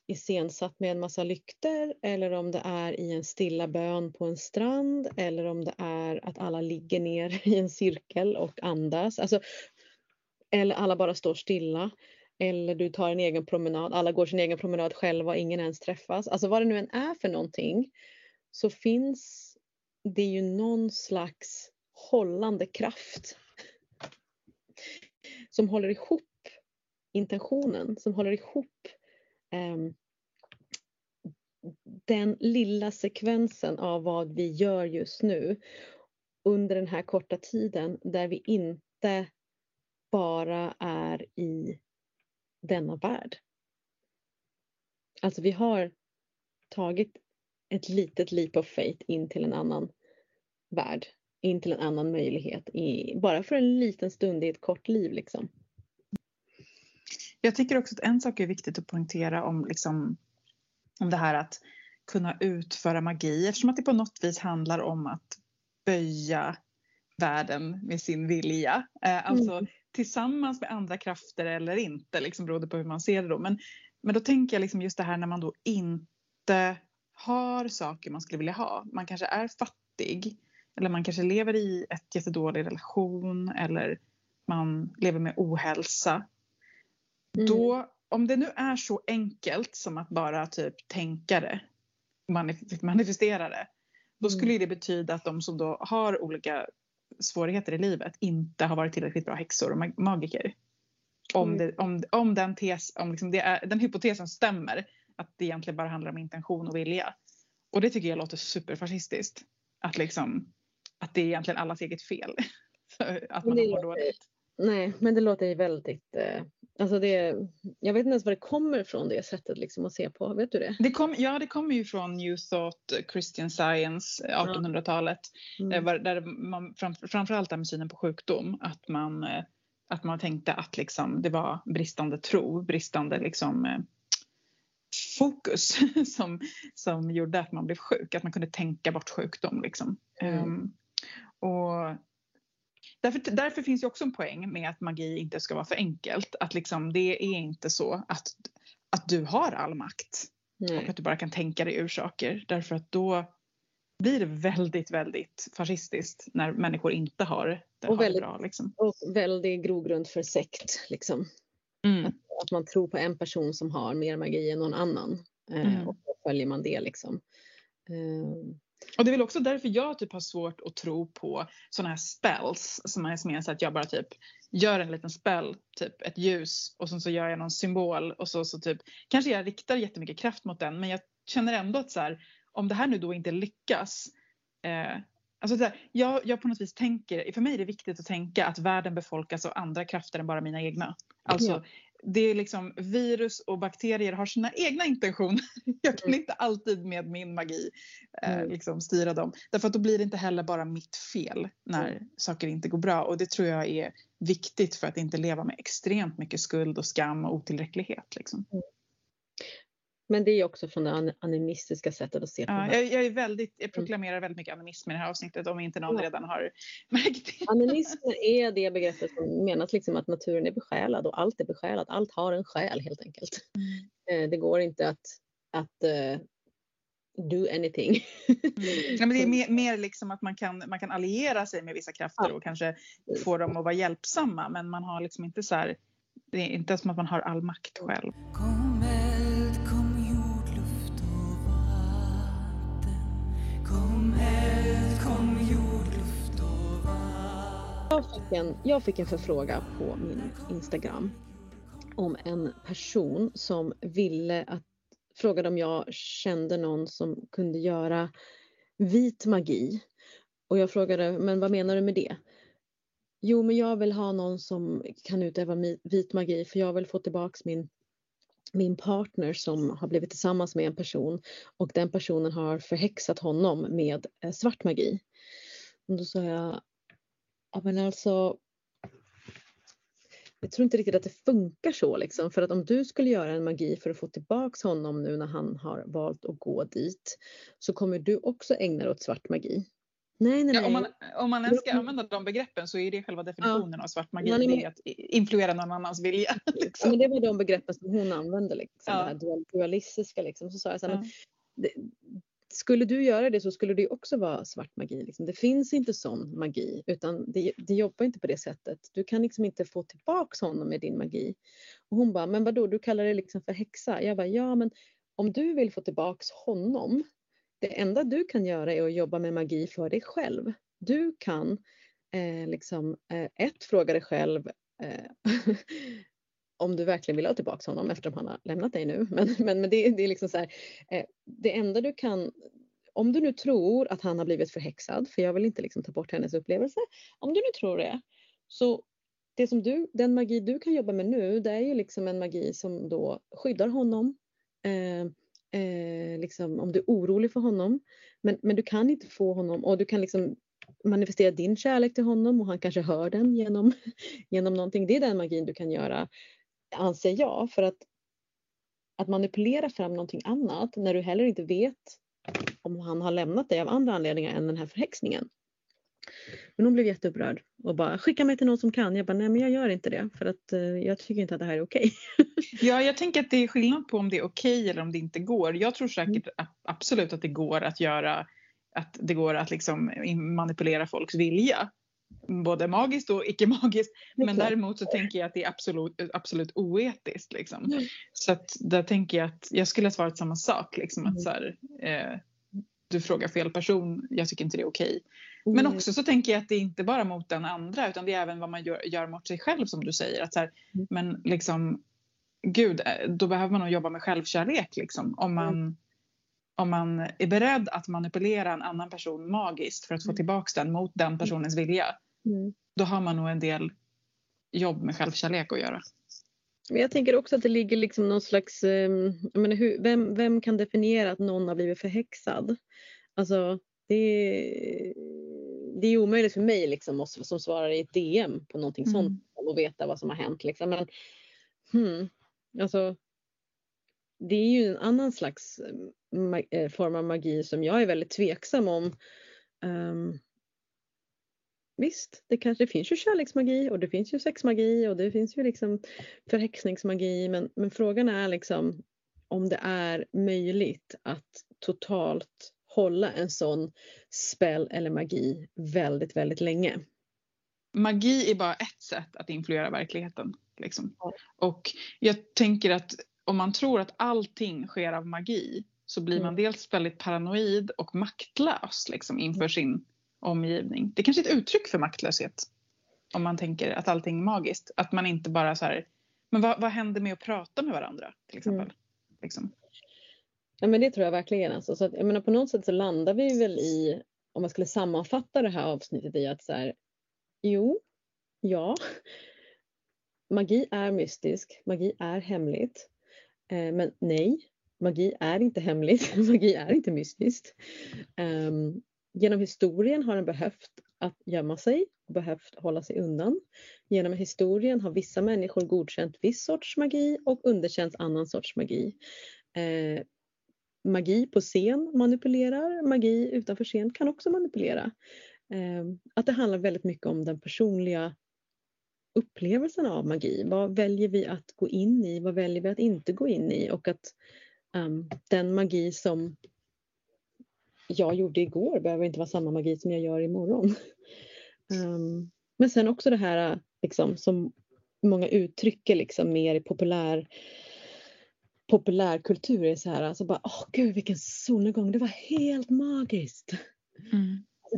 iscensatt med en massa lykter eller om det är i en stilla bön på en strand eller om det är att alla ligger ner [LAUGHS] i en cirkel och andas. Alltså, eller alla bara står stilla. Eller du tar en egen promenad, alla går sin egen promenad själva och ingen ens träffas. Alltså vad det nu än är för någonting så finns det ju någon slags hållande kraft som håller ihop intentionen, som håller ihop ehm, den lilla sekvensen av vad vi gör just nu under den här korta tiden där vi inte bara är i denna värld. Alltså vi har tagit ett litet leap of faith in till en annan värld, in till en annan möjlighet, i, bara för en liten stund i ett kort liv liksom. Jag tycker också att en sak är viktigt att poängtera om, liksom, om det här att kunna utföra magi eftersom att det på något vis handlar om att böja världen med sin vilja. Eh, alltså tillsammans med andra krafter eller inte, liksom beroende på hur man ser det då. Men, men då tänker jag liksom just det här när man då inte har saker man skulle vilja ha. Man kanske är fattig eller man kanske lever i ett jättedålig relation eller man lever med ohälsa. Mm. Då, om det nu är så enkelt som att bara typ tänka det, manif- manifestera det, då Mm. skulle det betyda att de som då har olika svårigheter i livet inte har varit tillräckligt bra häxor och mag- magiker. Om, Mm. det, om, om, den, tes, om liksom är, den hypotesen stämmer, att det egentligen bara handlar om intention och vilja. Och det tycker jag låter superfascistiskt. Att, liksom, att det är egentligen allas eget fel. [LAUGHS] att man det mår dåligt. Nej, men det låter ju väldigt... Eh, alltså det, jag vet inte ens var det kommer ifrån det sättet liksom att se på. Vet du det? Det kom, ja, det kommer ju från New Thought, Christian Science, eh, 1800-talet. Mm. Eh, var- Där man, fram, framförallt det här med synen på sjukdom. Att man, eh, att man tänkte att liksom, det var bristande tro, bristande liksom, eh, fokus [LAUGHS] som, som gjorde att man blev sjuk. Att man kunde tänka bort sjukdom. Liksom. Mm. Ehm, och därför, därför finns ju också en poäng med att magi inte ska vara för enkelt. Att liksom, det är inte så att, att du har all makt och Nej. att du bara kan tänka dig ur saker. Därför att då blir det väldigt, väldigt fascistiskt när människor inte har det, Och har det väldigt- bra. Liksom. Och väldigt grogrund för sekt. Liksom. Mm. Att man tror på en person som har mer magi än någon annan. Eh, Mm. Och då följer man det liksom. Eh, och det är väl också därför jag typ har svårt att tro på sådana här spells som är som är så att jag bara typ gör en liten spell, typ ett ljus och sen så gör jag någon symbol och så, så typ kanske jag riktar jättemycket kraft mot den men jag känner ändå att så här, om det här nu då inte lyckas eh, Alltså så här, jag, jag på något vis tänker, för mig är det viktigt att tänka att världen befolkas av andra krafter än bara mina egna. Alltså Ja det är liksom virus och bakterier har sina egna intentioner. [LAUGHS] Jag kan Mm. inte alltid med min magi eh, Mm. liksom styra dem. Därför att då blir det inte heller bara mitt fel när Mm. saker inte går bra. Och det tror jag är viktigt för att inte leva med extremt mycket skuld och skam och otillräcklighet. Liksom. Men det är också från det an- animistiska sättet att se på Ja, jag, jag, är väldigt, jag proklamerar väldigt mycket animism i det här avsnittet om inte någon Ja. redan har [LAUGHS] märkt det. Animism är det begreppet som menas liksom att naturen är besjälad och allt är besjälat. Allt har en själ helt enkelt. Eh, Det går inte att, att eh, do anything. Nej, men det är [LAUGHS] mer, mer liksom att man kan, man kan alliera sig med vissa krafter Ja. och kanske få dem att vara hjälpsamma. Men man har liksom inte så här, det är inte som att man har all makt själv. Fick, en, jag fick en förfrågan på min Instagram om en person som ville att frågade om jag kände någon som kunde göra vit magi. Och jag frågade, men vad menar du med det? Jo, men jag vill ha någon som kan utöva vit magi för jag vill få tillbaks min min partner som har blivit tillsammans med en person och den personen har förhäxat honom med eh, svart magi. Och då sa jag, ja men alltså jag tror inte riktigt att det funkar så liksom för att om du skulle göra en magi för att få tillbaks honom nu när han har valt att gå dit så kommer du också ägna dig åt svart magi. Nej, nej, Ja, nej. om, man, om man ens ska Ja. använda de begreppen så är det själva definitionen av svart magi. Ja, nej, Det är att influera någon annans vilja. [LAUGHS] Ja, Liksom. men det var de begreppen som hon använde, liksom, Ja. det här dual- dualistiska. Liksom. Så sa jag så här, Ja. men det, skulle du göra det så skulle det också vara svart magi. Liksom. Det finns inte sån magi utan det, det jobbar inte på det sättet. Du kan liksom inte få tillbaks honom med din magi. Och hon bara, men vadå, du kallar det liksom för häxa? Jag bara, ja men om du vill få tillbaks honom, det enda du kan göra är att jobba med magi för dig själv. Du kan eh, liksom, eh, ett, fråga dig själv eh, [LAUGHS] om du verkligen vill ha tillbaka honom eftersom han har lämnat dig nu. [LAUGHS] Men, men, men det, det är liksom så här, eh, det enda du kan, om du nu tror att han har blivit förhäxad, för jag vill inte liksom ta bort hennes upplevelse, om du nu tror det, så det som du, den magi du kan jobba med nu, det är ju liksom en magi som då skyddar honom. Eh, eh, liksom, om du är orolig för honom. Men, men du kan inte få honom och du kan liksom manifestera din kärlek till honom och han kanske hör den genom, [LAUGHS] genom någonting. Det är den magin du kan göra, anser jag. För att, att manipulera fram någonting annat när du heller inte vet om han har lämnat dig av andra anledningar än den här förhäxningen. Men hon blev jätteupprörd och bara skicka mig till någon som kan. Jag bara nej men jag gör inte det för att eh, jag tycker inte att det här är okej. [LAUGHS] Ja, jag tänker att det är skillnad på om det är okej eller om det inte går. Jag tror Mm. säkert a- absolut att det går att göra, att det går att liksom manipulera folks vilja. Både magiskt och icke-magiskt. Det är Men däremot så tänker jag att det är absolut, absolut oetiskt. Liksom. Mm. Så att där tänker jag att jag skulle ha svarat samma sak. Liksom, Mm. att så här, eh, du frågar fel person, jag tycker inte det är okej. Men Mm. också så tänker jag att det är inte bara mot den andra utan det är även vad man gör, gör mot sig själv som du säger. Att så här, Mm. Men liksom, gud, eh, då behöver man nog jobba med självkärlek liksom. Om man, om man är beredd att manipulera en annan person magiskt för att få Mm. tillbaks den mot den personens vilja. Mm. Då har man nog en del jobb med självkärlek att göra. Men jag tänker också att det ligger liksom någon slags, eh, jag menar, hur, vem, vem kan definiera att någon har blivit förhäxad? Alltså det, är- det är omöjligt för mig liksom, som svarar i ett DM på någonting Mm. sånt och veta vad som har hänt. Liksom. Men, hmm, alltså, det är ju en annan slags eh, eh, form av magi som jag är väldigt tveksam om. Ehm, Visst, det kanske det finns ju kärleksmagi och det finns ju sexmagi och det finns ju liksom förhäxningsmagi men, men frågan är liksom om det är möjligt att totalt hålla en sån spell eller magi väldigt, väldigt länge. Magi är bara ett sätt att influera verkligheten. Liksom. Och jag tänker att om man tror att allting sker av magi så blir man Mm. dels väldigt paranoid och maktlös liksom, inför sin omgivning. Det är kanske är ett uttryck för maktlöshet. Om man tänker att allting är magiskt. Att man inte bara så här, men vad, vad händer med att prata med varandra till exempel? Mm. Liksom. Ja men det tror jag verkligen. Alltså. Så att, jag menar, på något sätt så landar vi väl i, om man skulle sammanfatta det här avsnittet i att så här, jo, ja, magi är mystisk, magi är hemligt. Eh, men nej, magi är inte hemligt, [LAUGHS] magi är inte mystiskt. Ehm, genom historien har den behövt att gömma sig, behövt hålla sig undan. Genom historien har vissa människor godkänt viss sorts magi och underkänt annan sorts magi. Eh, magi på scen manipulerar, magi utanför scen kan också manipulera. Eh, att det handlar väldigt mycket om den personliga upplevelsen av magi. Vad väljer vi att gå in i? Vad väljer vi att inte gå in i? Och att ehm, den magi som jag gjorde igår behöver inte vara samma magi som jag gör imorgon. Um, [LAUGHS] men sen också det här liksom, som många uttrycker liksom, mer i populär populärkultur är så här, alltså bara åh gud vilken solnedgång, det var helt magiskt.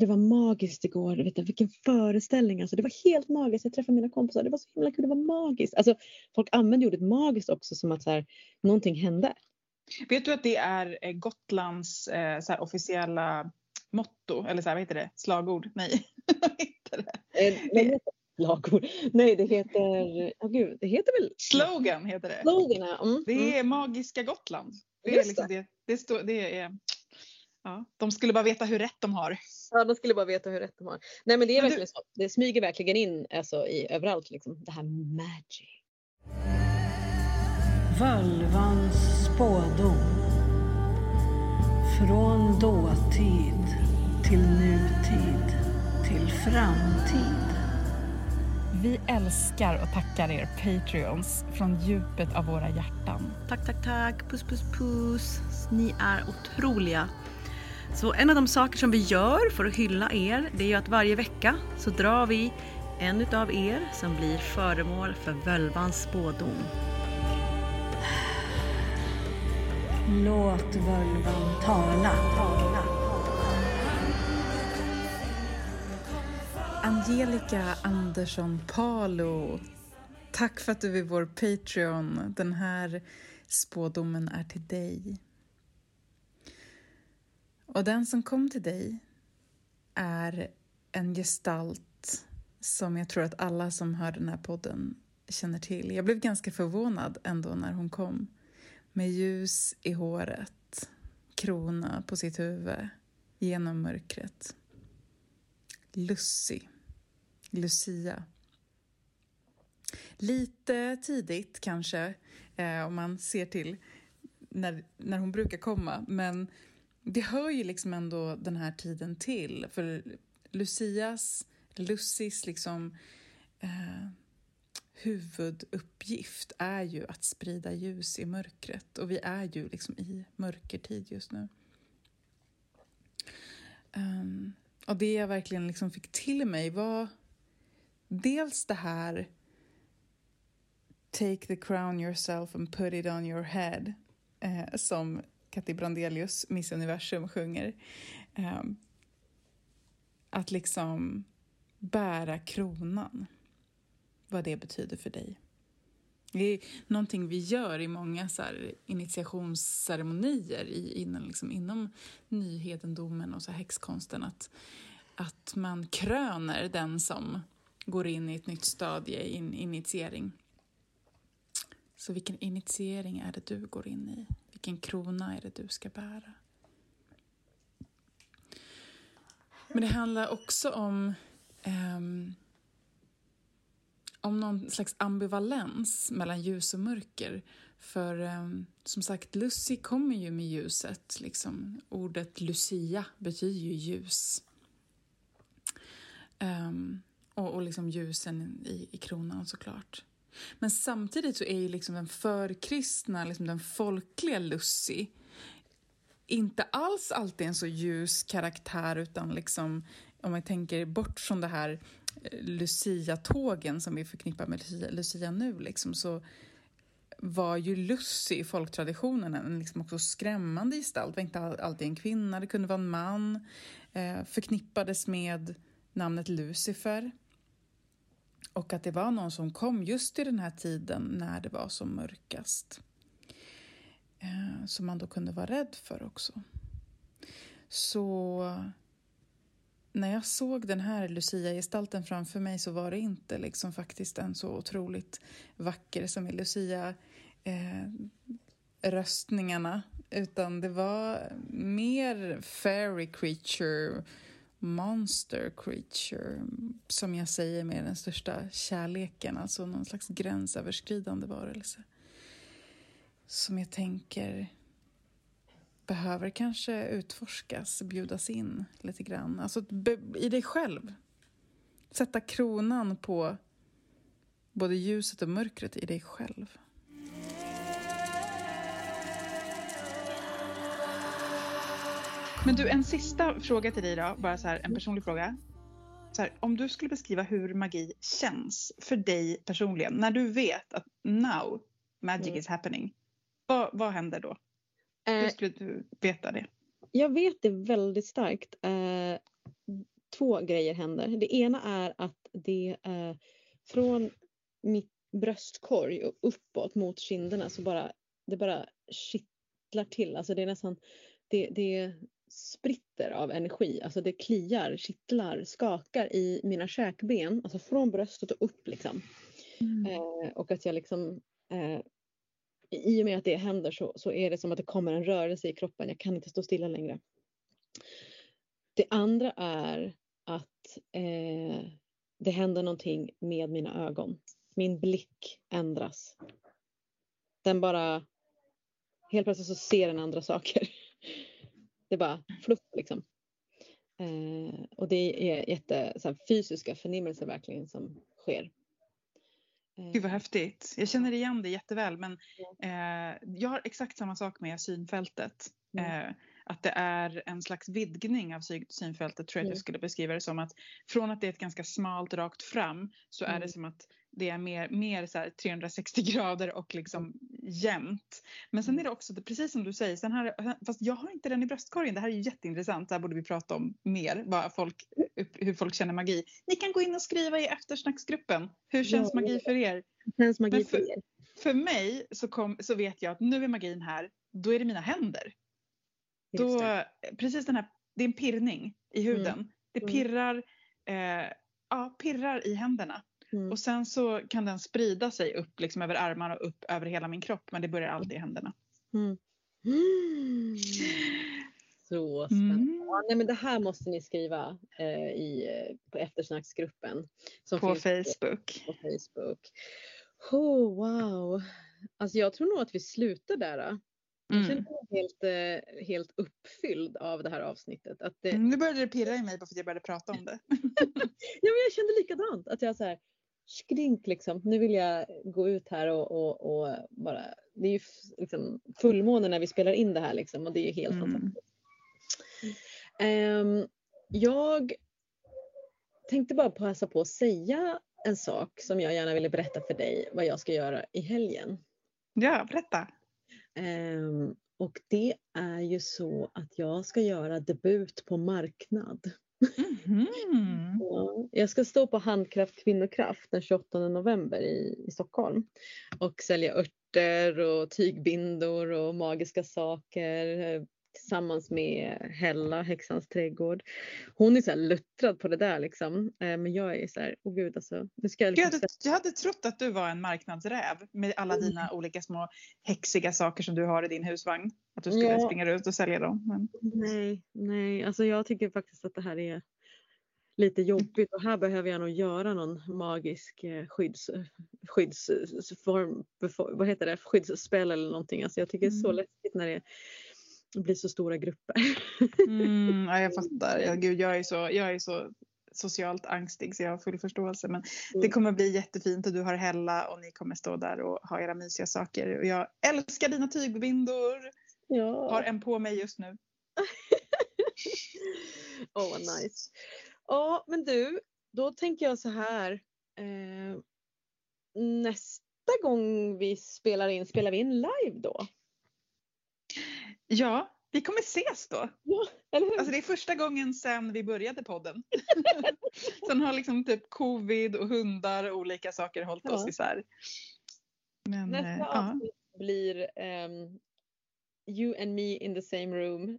Det var magiskt igår. Vet du, vilken föreställning. Alltså, det var helt magiskt. Jag träffade mina kompisar. Det var så himla kul. Det var magiskt. Alltså, folk använder ordet magiskt också som att så här, någonting hände. Vet du att det är eh, Gotlands eh, så här, officiella motto, eller så här, vad heter det, slagord? Nej, [LAUGHS] vad heter det? Eh, det- Slagord. Nej, det heter... Oh, gud, det heter väl... Slogan heter det. Slogan, ja. Mm, mm. Det är magiska Gotland. Det är Just liksom det. Det, står, det är, ja, de skulle bara veta hur rätt de har. Ja, de skulle bara veta hur rätt de har. Nej, men det är Men du- verkligen så. Det smyger verkligen in alltså, i, överallt. Liksom. Det här magic. Völvans spådom. Från dåtid till nutid till framtid. Vi älskar och tackar er Patreons från djupet av våra hjärtan. Tack, tack, tack. Puss, puss, puss. Ni är otroliga. Så en av de saker som vi gör för att hylla er, det är ju att varje vecka så drar vi en utav er som blir föremål för völvans spådom. Låt völvan tala. tala. Angelica Andersson Palo. Tack för att du är vår Patreon. Den här spådomen är till dig. Och den som kom till dig är en gestalt som jag tror att alla som hör den här podden känner till. Jag blev ganska förvånad ändå när hon kom. Med ljus i håret, krona på sitt huvud, genom mörkret. Lucy. Lucia. Lite tidigt kanske, eh, om man ser till när, när hon brukar komma. Men det hör ju liksom ändå den här tiden till. För Lucias, Lucis liksom eh, huvuduppgift är ju att sprida ljus i mörkret. Och vi är ju liksom i mörkertid just nu. Um, och det jag verkligen liksom fick till mig var dels det här Take the crown yourself and put it on your head eh, som Katti Brandelius, Miss Universum, sjunger. Eh, att liksom bära kronan, vad det betyder för dig. Det är någonting vi gör i många så här initiationsceremonier i, inom, liksom, inom nyhedendomen och så här häxkonsten. Att, att man kröner den som går in i ett nytt stadie, i en initiering. Så vilken initiering är det du går in i? Vilken krona är det du ska bära? Men det handlar också om um, om någon slags ambivalens mellan ljus och mörker. För um, som sagt, Lucy kommer ju med ljuset. Liksom. Ordet Lucia betyder ju ljus. Um, och, och liksom ljusen i, i kronan såklart. Men samtidigt så är ju liksom den förkristna, liksom den folkliga Lucy inte alls alltid en så ljus karaktär utan liksom om man tänker bort från det här eh, Lucia-tågen som vi förknippar med Lucia, Lucia nu liksom så var ju Lucy i folktraditionen en liksom också skrämmande gestalt. Det var inte alltid en kvinna, det kunde vara en man. Eh, förknippades med namnet Lucifer. Och att det var någon som kom just i den här tiden när det var som mörkast. Eh, som man då kunde vara rädd för också. Så när jag såg den här Lucia-gestalten framför mig så var det inte liksom faktiskt en så otroligt vacker som i Lucia eh, utan det var mer fairy creature monster creature som jag säger med den största kärleken, alltså någon slags gränsöverskridande varelse som jag tänker behöver kanske utforskas, bjudas in lite grann. Alltså i dig själv. Sätta kronan på både ljuset och mörkret i dig själv. Men du, en sista fråga till dig då, bara så här, en personlig fråga. Här, om du skulle beskriva hur magi känns för dig personligen, när du vet att now magic Mm. is happening, vad, vad händer då? Hur Eh, skulle du veta det? jag vet det väldigt starkt. Eh, två grejer händer. Det ena är att det eh, från mitt bröstkorg och uppåt mot kinderna så bara det bara kittlar till. Alltså det är nästan det, det spritter av energi. Alltså det kliar, kittlar, skakar i mina käkben. Alltså från bröstet och upp liksom. Mm. Eh, och att jag liksom eh, i och med att det händer så, så är det som att det kommer en rörelse i kroppen. Jag kan inte stå stilla längre. Det andra är att eh, det händer någonting med mina ögon. Min blick ändras. Den bara... Helt plötsligt så ser den andra saker. Det bara fluff liksom. Eh, och det är jätte så här, fysiska förnimmelser verkligen som sker. Eh, Gud vad häftigt. Jag känner igen det jätteväl men eh, jag har exakt samma sak med synfältet. Mm. Att det är en slags vidgning av sy- synfältet tror jag att Mm. jag skulle beskriva det som. att Från att det är ett ganska smalt rakt fram så är det Mm. som att det är mer, mer så här 360 [LAUGHS] grader och liksom jämnt. Men sen Mm. är det också, det, precis som du säger, sen har, fast jag har inte den i bröstkorgen. Det här är ju jätteintressant. Det här borde vi prata om mer. Vad folk, hur folk känner magi. Ni kan gå in och skriva i eftersnacksgruppen. Hur känns Ja. magi för er? Känns magi för för- er? För mig så, kom, så vet jag att nu är magin här. Då är det mina händer. Då, det. precis den här, det är en pirrning i huden. Det Mm. pirrar, eh, ja, pirrar i händerna. Mm. Och sen så kan den sprida sig upp liksom över armarna och upp över hela min kropp. Men det börjar alltid i händerna. Mm. Mm. [GASPS] Så spännande. Mm. Ja, nej, men det här måste ni skriva eh, i, eh, på eftersnacksgruppen. På Facebook. På Facebook. Oh, wow. Alltså jag tror nog att vi slutar där. då. Jag Mm. känner mig helt, eh, helt uppfylld av det här avsnittet. Att det, Mm, Nu började det pirra i mig bara för att jag började prata om det. [LAUGHS] Ja, men jag kände likadant. Att jag så här, skrink liksom. Nu vill jag gå ut här och, och, och bara. Det är ju liksom fullmåne när vi spelar in det här liksom och det är ju helt Mm. fantastiskt. Ehm, jag tänkte bara passa på att säga en sak som jag gärna ville berätta för dig vad jag ska göra i helgen. Ja, berätta. Ehm, och det är ju så att jag ska göra debut på marknad. [LAUGHS] Ja, jag ska stå på Handkraft Kvinnokraft den 28 november i, i Stockholm och sälja örter och tygbindor och magiska saker eh, tillsammans med Hella, Häxans trädgård. Hon är så här luttrad på det där liksom. Eh, Men jag är så här, åh gud alltså. Nu ska jag Jag liksom hade, jag hade trott att du var en marknadsräv med alla Mm. dina olika små häxiga saker som du har i din husvagn. Att du skulle Ja. springa ut och sälja dem. Men... Nej, nej, alltså jag tycker faktiskt att det här är lite jobbigt och här behöver jag nog göra någon magisk eh, skydds, skyddsform, vad heter det, skyddsspel eller någonting. Alltså jag tycker det är så Mm. läskigt när det blir så stora grupper. Mm, ja, jag [LAUGHS] fattar. Ja, gud, jag, är så, jag är så socialt angstig så jag har full förståelse. Men det Mm. kommer bli jättefint och du har Hella och ni kommer stå där och ha era mysiga saker. Och jag älskar dina tygbindor. Ja. Har en på mig just nu. [LAUGHS] Åh vad nice. Ja men du, då tänker jag så här. Eh, nästa gång vi spelar in, spelar vi in live då? Ja, vi kommer ses då. Ja, eller hur? Alltså det är första gången sedan vi började podden. [LAUGHS] Sen har liksom typ covid och hundar och olika saker hållit oss Ja. isär. Men Nästa eh, ja. avsnitt blir ehm, You and me in the same room.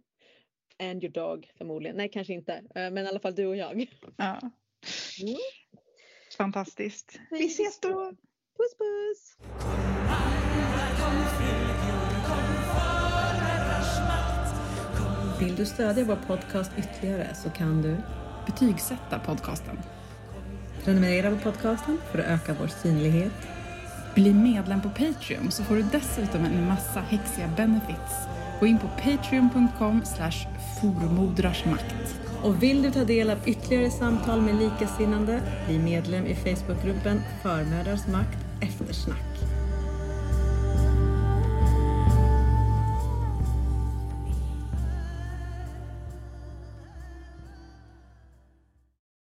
And your dog förmodligen. Nej kanske inte. Eh, men i alla fall du och jag. ja. Mm. Fantastiskt. Vi ses då. Puss puss! Vill du stödja vår podcast ytterligare så kan du Betygsätta podcasten. prenumerera på podcasten för att öka vår synlighet. Bli medlem på Patreon så får du dessutom en massa häxiga benefits. Gå in på patreon.com slash formodrarsmakt. Och vill du ta del av ytterligare samtal med likasinnande, bli medlem i Facebookgruppen Förmödrars makt eftersnack.